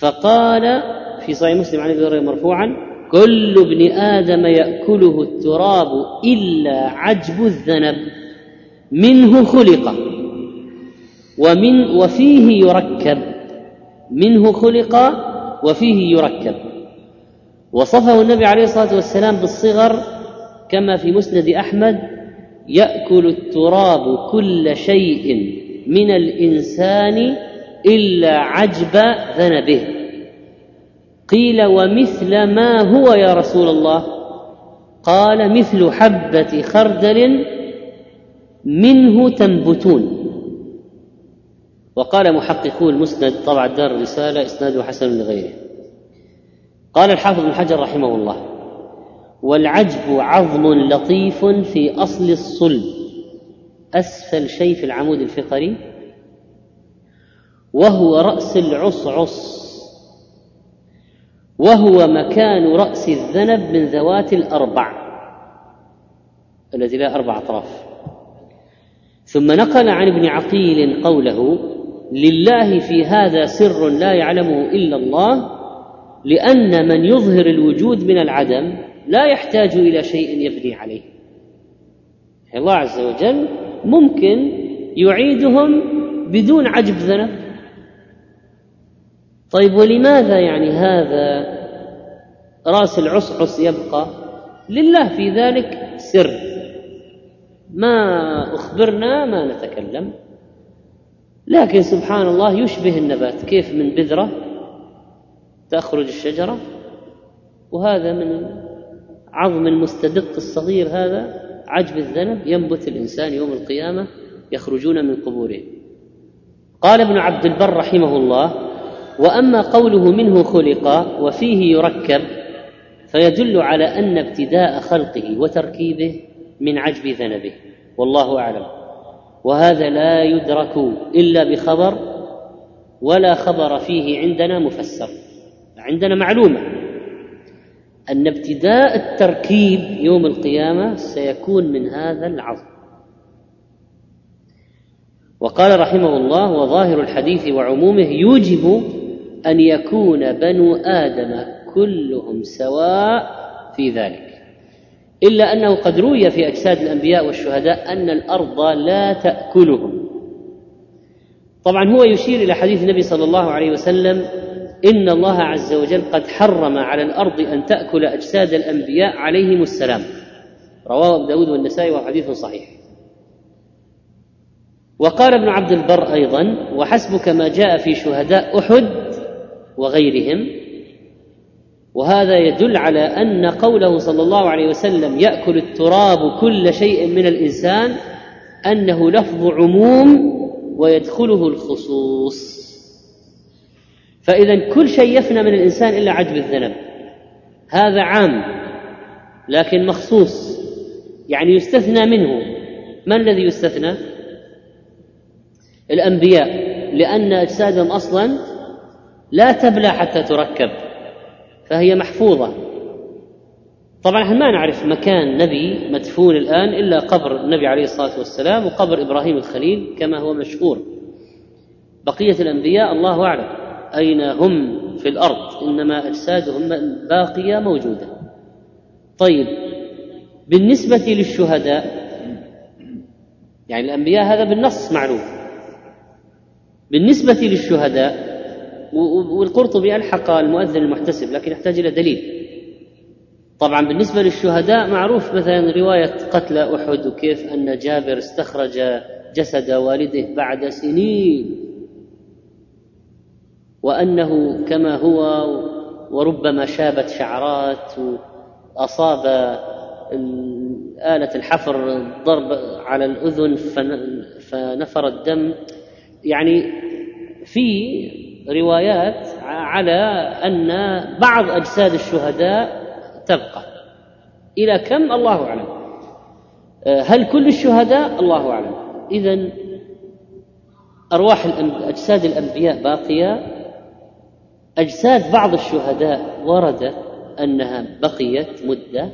فقال في صحيح مسلم عن أبي هريرة مرفوعا كل ابن آدم يأكله التراب إلا عجب الذنب. منه خلق. ومن وفيه يركب منه خلق وفيه يركب. وصفه النبي عليه الصلاة والسلام بالصغر كما في مسند أحمد يأكل التراب كل شيء من الإنسان إلا عجب ذنبه. قيل ومثل ما هو يا رسول الله؟ قال مثل حبة خردل منه تنبتون. وقال محققو المسند طبع دار الرسالة اسناده حسن لغيره. قال الحافظ بن حجر رحمه الله والعجب عظم لطيف في أصل الصلب أسفل شيء في العمود الفقري وهو رأس العصعص وهو مكان رأس الذنب من ذوات الأربع. الذي لا أربع أطراف. ثم نقل عن ابن عقيل قوله لله في هذا سر لا يعلمه إلا الله لأن من يظهر الوجود من العدم لا يحتاج إلى شيء يبني عليه. الله عز وجل ممكن يعيدهم بدون عجب ذنب. طيب ولماذا يعني هذا رأس العصعص يبقى؟ لله في ذلك سر. ما أخبرنا ما نتكلم. لكن سبحان الله يشبه النبات. كيف من بذرة تخرج الشجرة؟ وهذا من عظم المستدق الصغير هذا عجب الذنب ينبت الإنسان يوم القيامة يخرجون من قبورهم قال ابن عبد البر رحمه الله وأما قوله منه خلق وفيه يركب فيدل على أن ابتداء خلقه وتركيبه من عجب ذنبه. والله أعلم. وهذا لا يدرك إلا بخبر ولا خبر فيه عندنا مفسر عندنا معلومة أن ابتداء التركيب يوم القيامة سيكون من هذا العظم. وقال رحمه الله وظاهر الحديث وعمومه يوجب أن يكون بنو آدم كلهم سواء في ذلك. إلا أنه قد روي في أجساد الأنبياء والشهداء أن الأرض لا تأكلهم. طبعا هو يشير إلى حديث النبي صلى الله عليه وسلم إن الله عز وجل قد حرم على الأرض أن تأكل أجساد الأنبياء عليهم السلام. رواه أبو داود والنسائي وهو حديث صحيح. وقال ابن عبد البر أيضا وحسبك ما جاء في شهداء أحد وغيرهم وهذا يدل على أن قوله صلى الله عليه وسلم يأكل التراب كل شيء من الإنسان أنه لفظ عموم ويدخله الخصوص. فإذا كل شيء يفنى من الإنسان إلا عجب الذنب. هذا عام لكن مخصوص يعني يستثنى منه. ما الذي يستثنى؟ الأنبياء لأن أجسادهم أصلا لا تبلى حتى تركب. فهي محفوظة. طبعا إحنا ما نعرف مكان نبي مدفون الآن إلا قبر النبي عليه الصلاة والسلام وقبر إبراهيم الخليل كما هو مشهور. بقية الأنبياء الله أعلم. أين هم في الأرض؟ إنما أجسادهم باقيه موجودة. طيب بالنسبة للشهداء يعني الأنبياء هذا بالنص معلوم بالنسبة للشهداء والقرطبي ألحق المؤذن المحتسب لكن يحتاج إلى دليل. طبعا بالنسبة للشهداء معروف مثلا رواية قتل أحد وكيف أن جابر استخرج جسد والده بعد سنين وأنه كما هو وربما شابت شعرات وأصاب آلة الحفر ضرب على الأذن فنفر الدم. يعني في روايات على أن بعض أجساد الشهداء تبقى. إلى كم؟ الله أعلم. هل كل الشهداء؟ الله أعلم. إذا أرواح أجساد الأنبياء باقية. أجساد بعض الشهداء ورد أنها بقيت مدة.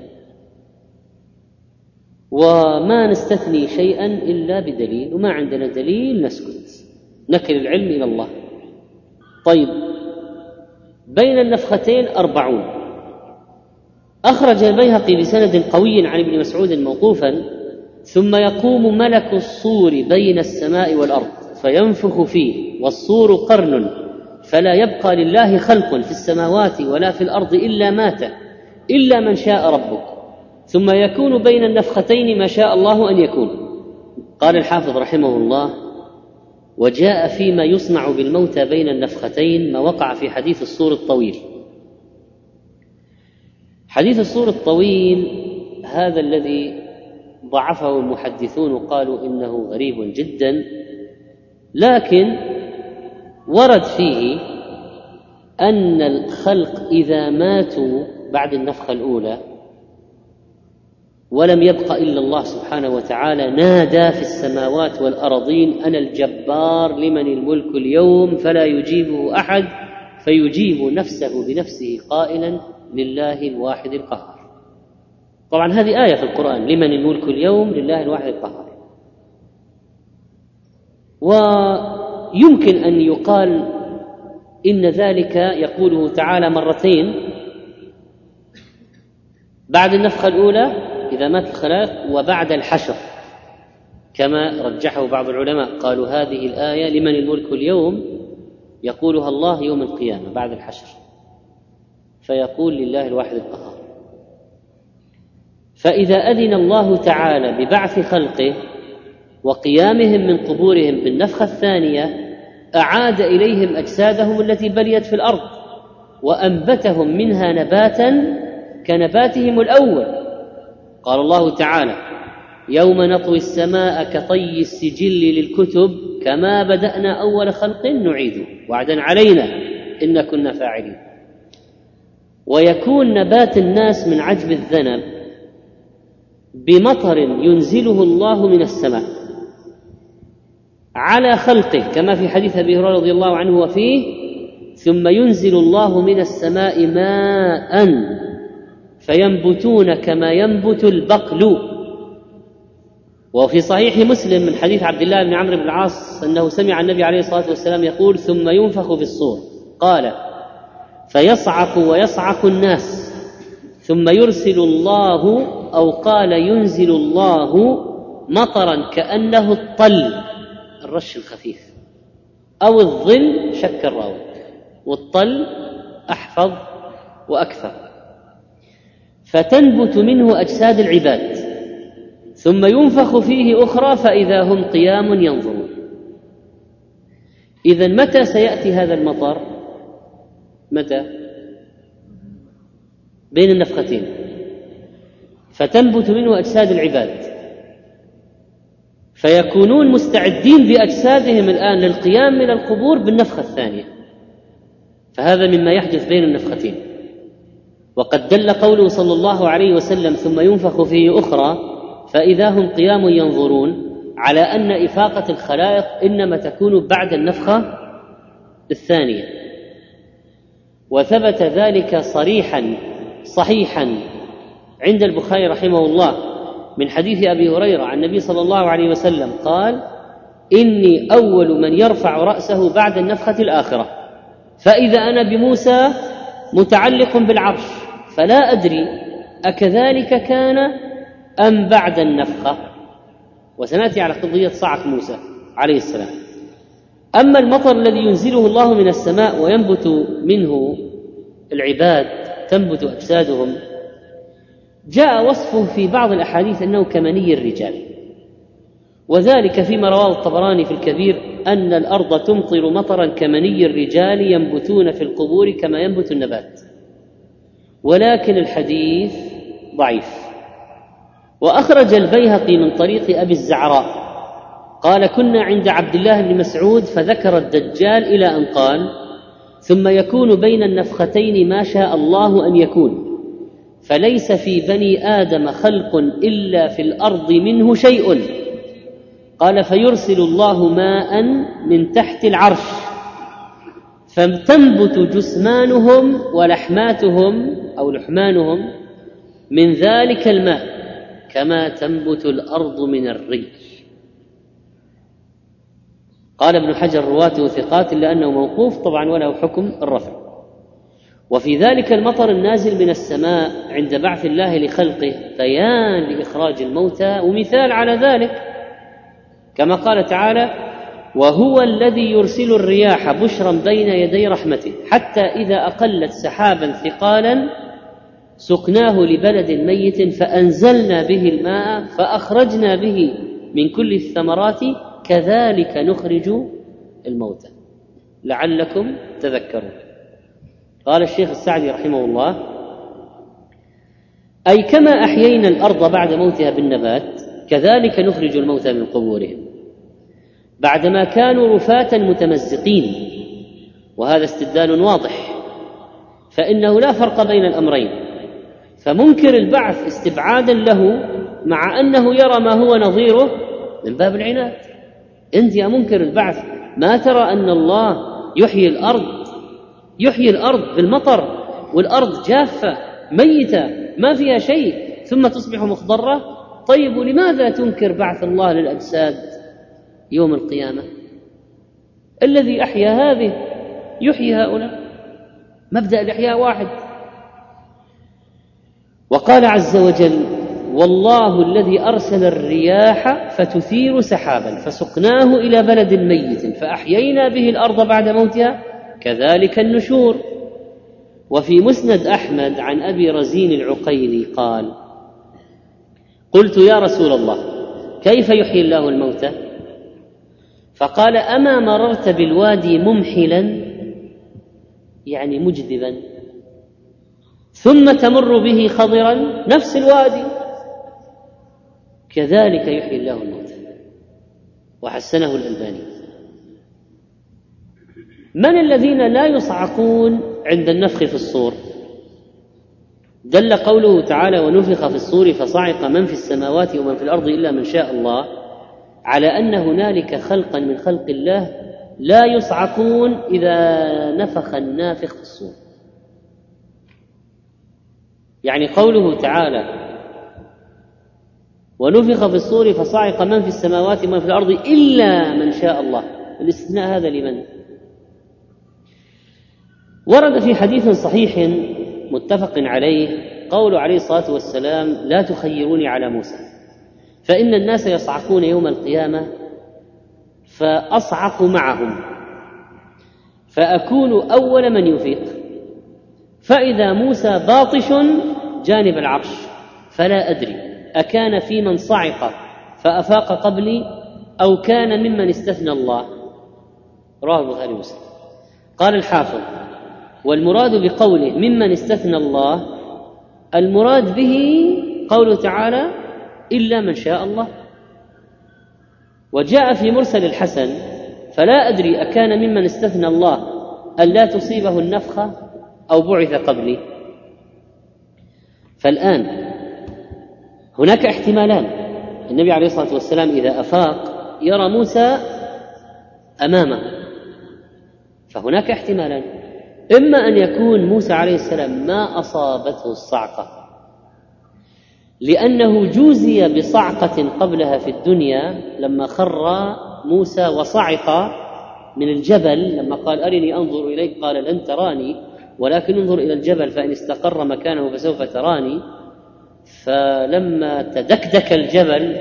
وما نستثني شيئا إلا بدليل وما عندنا دليل نسكت. نكل العلم إلى الله. طيب بين النفختين أربعون. أخرج البيهقي بسند قوي عن ابن مسعود موقوفا ثم يقوم ملك الصور بين السماء والأرض فينفخ فيه والصور قرن فلا يبقى لله خلق في السماوات ولا في الأرض إلا مات إلا من شاء ربك. ثم يكون بين النفختين ما شاء الله أن يكون. قال الحافظ رحمه الله وجاء فيما يصنع بالموتى بين النفختين ما وقع في حديث الصور الطويل. حديث الصور الطويل هذا الذي ضعفه المحدثون وقالوا إنه غريب جدا لكن ورد فيه أن الخلق إذا ماتوا بعد النفخة الأولى ولم يبق إلا الله سبحانه وتعالى نادى في السماوات والأرضين أنا الجبار لمن الملك اليوم فلا يجيبه أحد فيجيب نفسه بنفسه قائلا لله الواحد القهار. طبعا هذه آية في القرآن لمن الملك اليوم لله الواحد القهار. ويمكن أن يقال إن ذلك يقوله تعالى مرتين. بعد النفخة الأولى إذا مات الخلائق وبعد الحشر. كما رجحه بعض العلماء. قالوا هذه الآية لمن الملك اليوم يقولها الله يوم القيامة بعد الحشر. فيقول لله الواحد القهار. فإذا أذن الله تعالى ببعث خلقه وقيامهم من قبورهم بالنفخة الثانية أعاد إليهم أجسادهم التي بليت في الأرض وأنبتهم منها نباتا كنباتهم الأول. قال الله تعالى يوم نطوي السماء كطي السجل للكتب كما بدأنا أول خلق نعيده. وعدا علينا إن كنا فاعلين. ويكون نبات الناس من عجب الذنب بمطر ينزله الله من السماء على خلقه كما في حديث أبي هريرة رضي الله عنه وفيه ثم ينزل الله من السماء ماء فينبتون كما ينبت البقل. وفي صحيح مسلم من حديث عبد الله بن عمرو بن العاص أنه سمع النبي عليه الصلاة والسلام يقول ثم ينفخ في الصور. قال فيصعق ويصعق الناس ثم يرسل الله أو قال ينزل الله مطرا كأنه الطل. الرش الخفيف. أو الظل شك الراوي. والطل أحفظ وأكثر. فتنبت منه أجساد العباد. ثم ينفخ فيه أخرى فإذا هم قيام ينظرون. اذا متى سيأتي هذا المطر متى؟ بين النفختين. فتنبت منه أجساد العباد. فيكونون مستعدين بأجسادهم الآن للقيام من القبور بالنفخة الثانية. فهذا مما يحدث بين النفختين. وقد دل قوله صلى الله عليه وسلم ثم ينفخ فيه أخرى فإذا هم قيام ينظرون على أن إفاقة الخلائق إنما تكون بعد النفخة الثانية. وثبت ذلك صريحا صحيحا عند البخاري رحمه الله من حديث أبي هريرة عن النبي صلى الله عليه وسلم قال إني أول من يرفع رأسه بعد النفخة الآخرة فإذا أنا بموسى متعلق بالعرش فلا أدري أكذلك كان أم بعد النفخه وسنأتي على قضية صعق موسى عليه السلام. أما المطر الذي ينزله الله من السماء وينبت منه العباد تنبت أجسادهم جاء وصفه في بعض الأحاديث أنه كمني الرجال. وذلك فيما رواه الطبراني في الكبير أن الأرض تمطر مطرا كمني الرجال ينبتون في القبور كما ينبت النبات. ولكن الحديث ضعيف. وأخرج البيهقي من طريق أبي الزعراء. قال كنا عند عبد الله بن مسعود فذكر الدجال إلى أن قال ثم يكون بين النفختين ما شاء الله أن يكون فليس في بني آدم خلق إلا في الأرض منه شيء قال فيرسل الله ماء من تحت العرش فتنبت جثمانهم ولحماتهم أو لحمانهم من ذلك الماء كما تنبت الأرض من الري قال ابن حجر رواته ثقات إلا أنه موقوف طبعا وله حكم الرفع. وفي ذلك المطر النازل من السماء عند بعث الله لخلقه بيان لإخراج الموتى ومثال على ذلك كما قال تعالى وهو الذي يرسل الرياح بشرا بين يدي رحمته حتى إذا أقلت سحابا ثقالا سقناه لبلد ميت فأنزلنا به الماء فأخرجنا به من كل الثمرات كذلك نخرج الموتى لعلكم تذكرون. قال الشيخ السعدي رحمه الله أي كما أحيينا الأرض بعد موتها بالنبات كذلك نخرج الموتى من قبورهم. بعدما كانوا رفاة متمزقين. وهذا استدلال واضح. فإنه لا فرق بين الأمرين. فمنكر البعث استبعادا له مع أنه يرى ما هو نظيره من باب العناد. إنت يا منكر البعث ما ترى أن الله يحيي الأرض؟ يحيي الأرض بالمطر والأرض جافة ميتة ما فيها شيء ثم تصبح مخضرة؟ طيب ولماذا تنكر بعث الله للأجساد يوم القيامة؟ الذي أحيا هذه يحيي هؤلاء. مبدأ الإحياء واحد. وقال عز وجل والله الذي أرسل الرياح فتثير سحابا فسقناه إلى بلد ميت فأحيينا به الأرض بعد موتها كذلك النشور. وفي مسند أحمد عن أبي رزين العقيلي قال قلت يا رسول الله كيف يحيي الله الموتى فقال أما مررت بالوادي ممحلا يعني مجذبا ثم تمر به خضرا نفس الوادي. كذلك يحيي الله الموتى. وحسنه الألباني. من الذين لا يصعقون عند النفخ في الصور؟ دل قوله تعالى ونفخ في الصور فصعق من في السماوات ومن في الأرض إلا من شاء الله على أن هنالك خلقا من خلق الله لا يصعقون إذا نفخ النافخ في الصور. يعني قوله تعالى ونفخ في الصور فصعق من في السماوات ومن في الأرض إلا من شاء الله. الاستثناء هذا لمن؟ ورد في حديث صحيح متفق عليه قول عليه الصلاة والسلام لا تخيروني على موسى فإن الناس يصعقون يوم القيامة فأصعق معهم فأكون أول من يفيق. فإذا موسى باطش جانب العرش فلا أدري أكان في من صعق فأفاق قبلي أو كان ممن استثنى الله؟ رواه البخاري ومسلم. قال الحافظ والمراد بقوله ممن استثنى الله المراد به قوله تعالى إلا من شاء الله. وجاء في مرسل الحسن فلا أدري أكان ممن استثنى الله ان لا تصيبه النفخة؟ أو بعث قبلي. فالآن هناك احتمالان. النبي عليه الصلاة والسلام إذا أفاق يرى موسى أمامه. فهناك احتمالان. إما أن يكون موسى عليه السلام ما أصابته الصعقة. لأنه جوزي بصعقة قبلها في الدنيا لما خر موسى وصعق من الجبل لما قال أرني أنظر إليك قال لن تراني. ولكن انظر إلى الجبل فإن استقر مكانه فسوف تراني. فلما تدكدك الجبل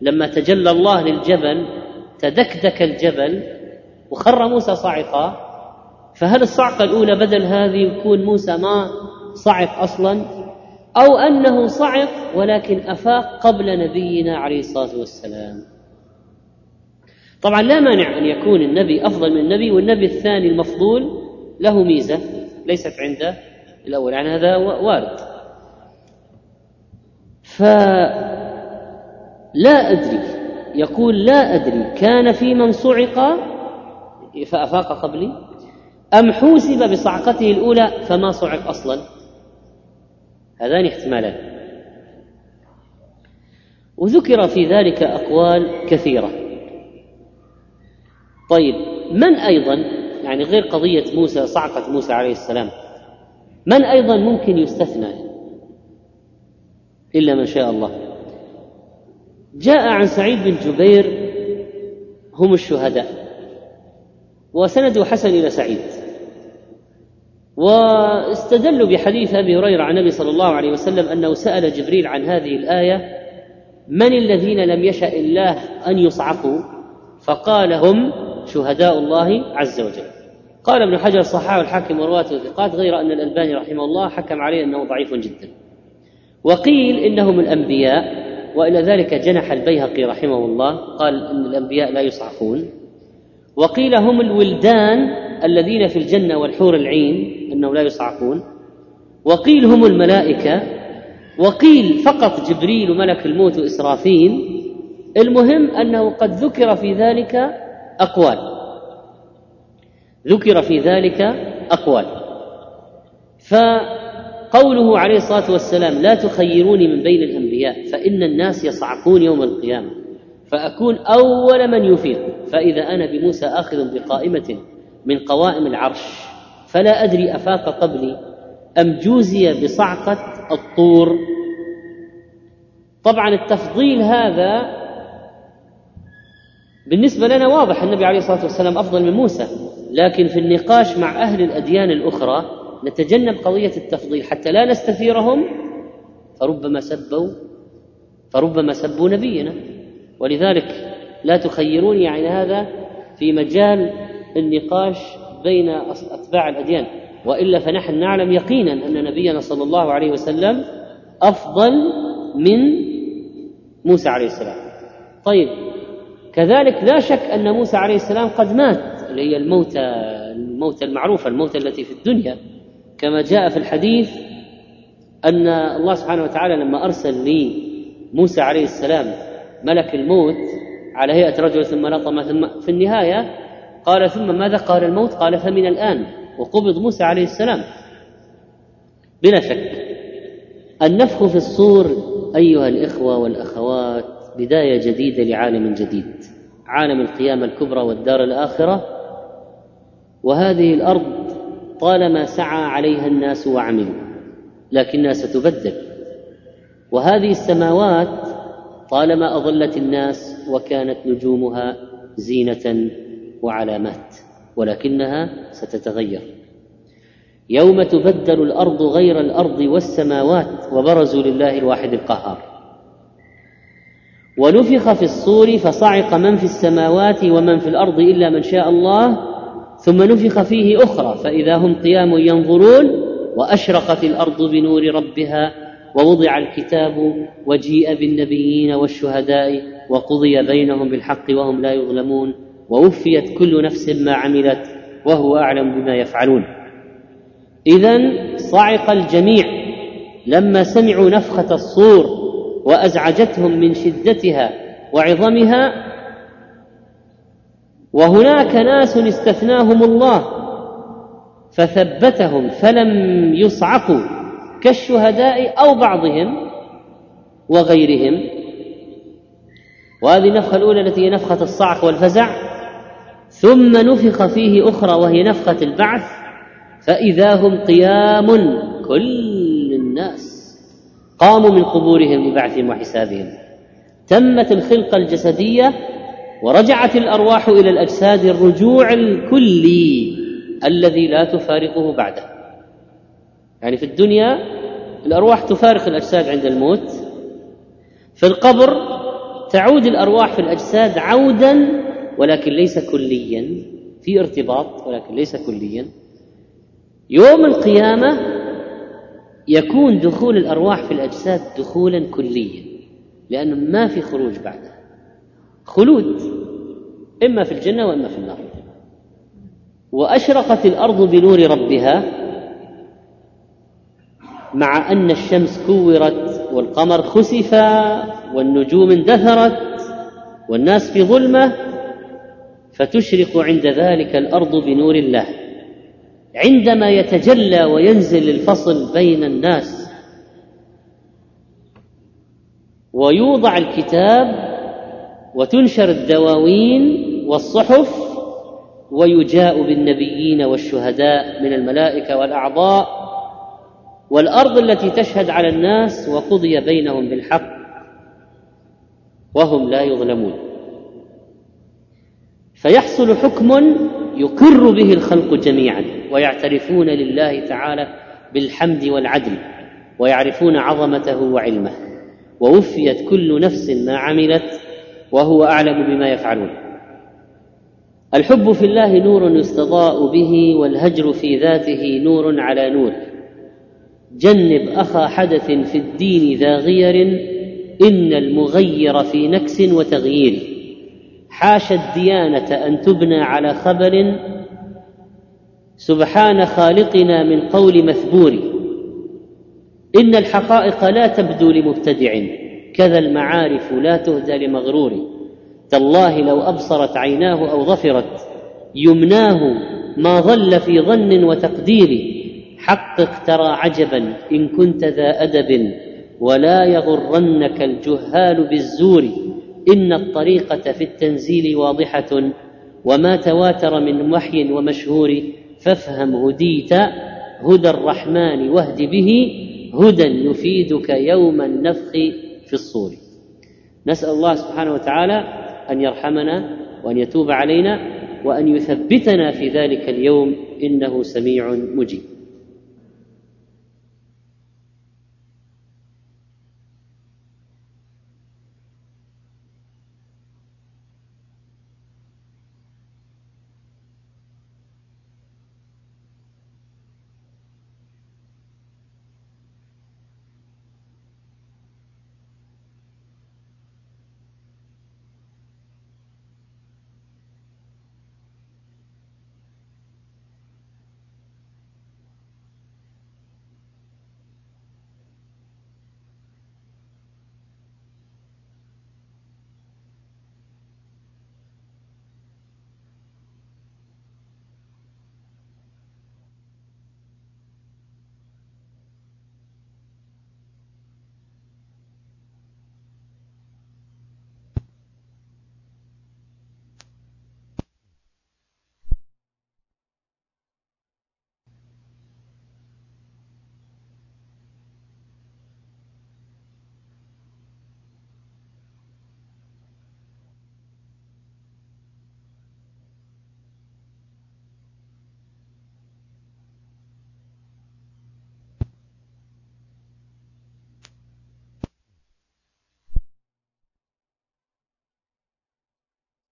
لما تجلى الله للجبل تدكدك الجبل وخر موسى صاعقا. فهل الصعقة الأولى بدل هذه يكون موسى ما صعق أصلا؟ أو أنه صعق ولكن أفاق قبل نبينا عليه الصلاة والسلام. طبعا لا مانع أن يكون النبي أفضل من النبي والنبي الثاني المفضول. له ميزة ليست عند الأول يعني هذا وارد. فلا أدري يقول لا أدري كان في من صعق؟ فأفاق قبلي. أم حوسب بصعقته الأولى؟ فما صعق أصلا. هذان احتمالان. وذكر في ذلك أقوال كثيرة. طيب من أيضا؟ يعني غير قضية موسى صعقة موسى عليه السلام. من أيضا ممكن يستثنى؟ إلا من شاء الله. جاء عن سعيد بن جبير هم الشهداء. وسنده حسن إلى سعيد. واستدلوا بحديث أبي هريرة عن النبي صلى الله عليه وسلم أنه سأل جبريل عن هذه الآية من الذين لم يشأ الله أن يصعقوا؟ فقال هم شهداء الله عز وجل. قال ابن حجر صححه الحاكم ورواته ثقات غير أن الألباني رحمه الله حكم عليه أنه ضعيف جدا. وقيل إنهم الأنبياء وإلى ذلك جنح البيهقي رحمه الله قال إن الأنبياء لا يصعقون وقيل هم الولدان الذين في الجنة والحور العين أنهم لا يصعقون وقيل هم الملائكة. وقيل فقط جبريل وملك الموت واسرافيل المهم أنه قد ذكر في ذلك أقوال. ذكر في ذلك أقوال. فقوله عليه الصلاة والسلام لا تخيروني من بين الأنبياء فإن الناس يصعقون يوم القيامة فأكون أول من يفيق فإذا أنا بموسى آخذ بقائمة من قوائم العرش فلا أدري أفاق قبلي أم جوزي بصعقة الطور. طبعا التفضيل هذا بالنسبة لنا واضح النبي عليه الصلاة والسلام أفضل من موسى لكن في النقاش مع أهل الأديان الأخرى نتجنب قضية التفضيل حتى لا نستثيرهم فربما سبوا فربما سبوا نبينا. ولذلك لا تخيروني يعني هذا في مجال النقاش بين أتباع الأديان. وإلا فنحن نعلم يقينا أن نبينا صلى الله عليه وسلم أفضل من موسى عليه السلام. طيب كذلك لا شك أن موسى عليه السلام قد مات اللي هي الموتى الموتى المعروفة الموتى التي في الدنيا. كما جاء في الحديث أن الله سبحانه وتعالى لما أرسل لي موسى عليه السلام ملك الموت على هيئة رجل ثم لطم ثم في النهاية قال ثم ماذا قال الموت؟ قال فمن الآن. وقبض موسى عليه السلام. بلا شك النفخ في الصور أيها الإخوة والأخوات بداية جديدة لعالم جديد. عالم القيامة الكبرى والدار الآخرة وهذه الأرض طالما سعى عليها الناس وعملوا لكنها ستبدل. وهذه السماوات طالما أظلت الناس وكانت نجومها زينة وعلامات ولكنها ستتغير. يوم تبدل الأرض غير الأرض والسماوات وبرزوا لله الواحد القهار. ونفخ في الصور فصعق من في السماوات ومن في الأرض إلا من شاء الله ثم نفخ فيه أخرى فإذا هم قيام ينظرون وأشرقت الأرض بنور ربها ووضع الكتاب وجيء بالنبيين والشهداء وقضي بينهم بالحق وهم لا يظلمون ووفيت كل نفس ما عملت وهو أعلم بما يفعلون. اذا صعق الجميع لما سمعوا نفخة الصور وأزعجتهم من شدتها وعظمها وهناك ناس استثناهم الله فثبتهم فلم يصعقوا كالشهداء أو بعضهم وغيرهم وهذه النفخه الأولى التي هي نفخة الصعق والفزع ثم نفخ فيه أخرى وهي نفخة البعث فإذا هم قيام كل الناس قاموا من قبورهم لبعثهم وحسابهم. تمت الخلقة الجسدية ورجعت الأرواح إلى الأجساد الرجوع الكلي الذي لا تفارقه بعده. يعني في الدنيا الأرواح تفارق الأجساد عند الموت. في القبر تعود الأرواح في الأجساد عودا ولكن ليس كليا في ارتباط ولكن ليس كليا. يوم القيامة يكون دخول الأرواح في الأجساد دخولا كليا لأنه ما في خروج بعده خلود إما في الجنة وإما في النار. وأشرقت الأرض بنور ربها مع أن الشمس كورت والقمر خسف والنجوم اندثرت والناس في ظلمة فتشرق عند ذلك الأرض بنور الله. عندما يتجلى وينزل الفصل بين الناس ويوضع الكتاب وتنشر الدواوين والصحف ويجاء بالنبيين والشهداء من الملائكة والأعضاء والأرض التي تشهد على الناس وقضي بينهم بالحق وهم لا يظلمون. فيحصل حكم يقر به الخلق جميعا ويعترفون لله تعالى بالحمد والعدل ويعرفون عظمته وعلمه ووفيت كل نفس ما عملت وهو أعلم بما يفعلون. الحب في الله نور يستضاء به والهجر في ذاته نور على نور. جنب أخا حدث في الدين ذا غير إن المغير في نكس وتغيير. حاش الديانة أن تبنى على خبر سبحان خالقنا من قول مثبور. إن الحقائق لا تبدو لمبتدع. كذا المعارف لا تهدى لمغرور. تالله لو أبصرت عيناه أو ظفرت يمناه ما ظل في ظن وتقدير. حقق ترى عجبا إن كنت ذا أدب ولا يغرنك الجهال بالزور. إن الطريقة في التنزيل واضحة وما تواتر من وحي ومشهور فافهم هديت هدى الرحمن واهد به هدى يفيدك يوم النفخ في الصور. نسأل الله سبحانه وتعالى أن يرحمنا وأن يتوب علينا وأن يثبتنا في ذلك اليوم إنه سميع مجيب.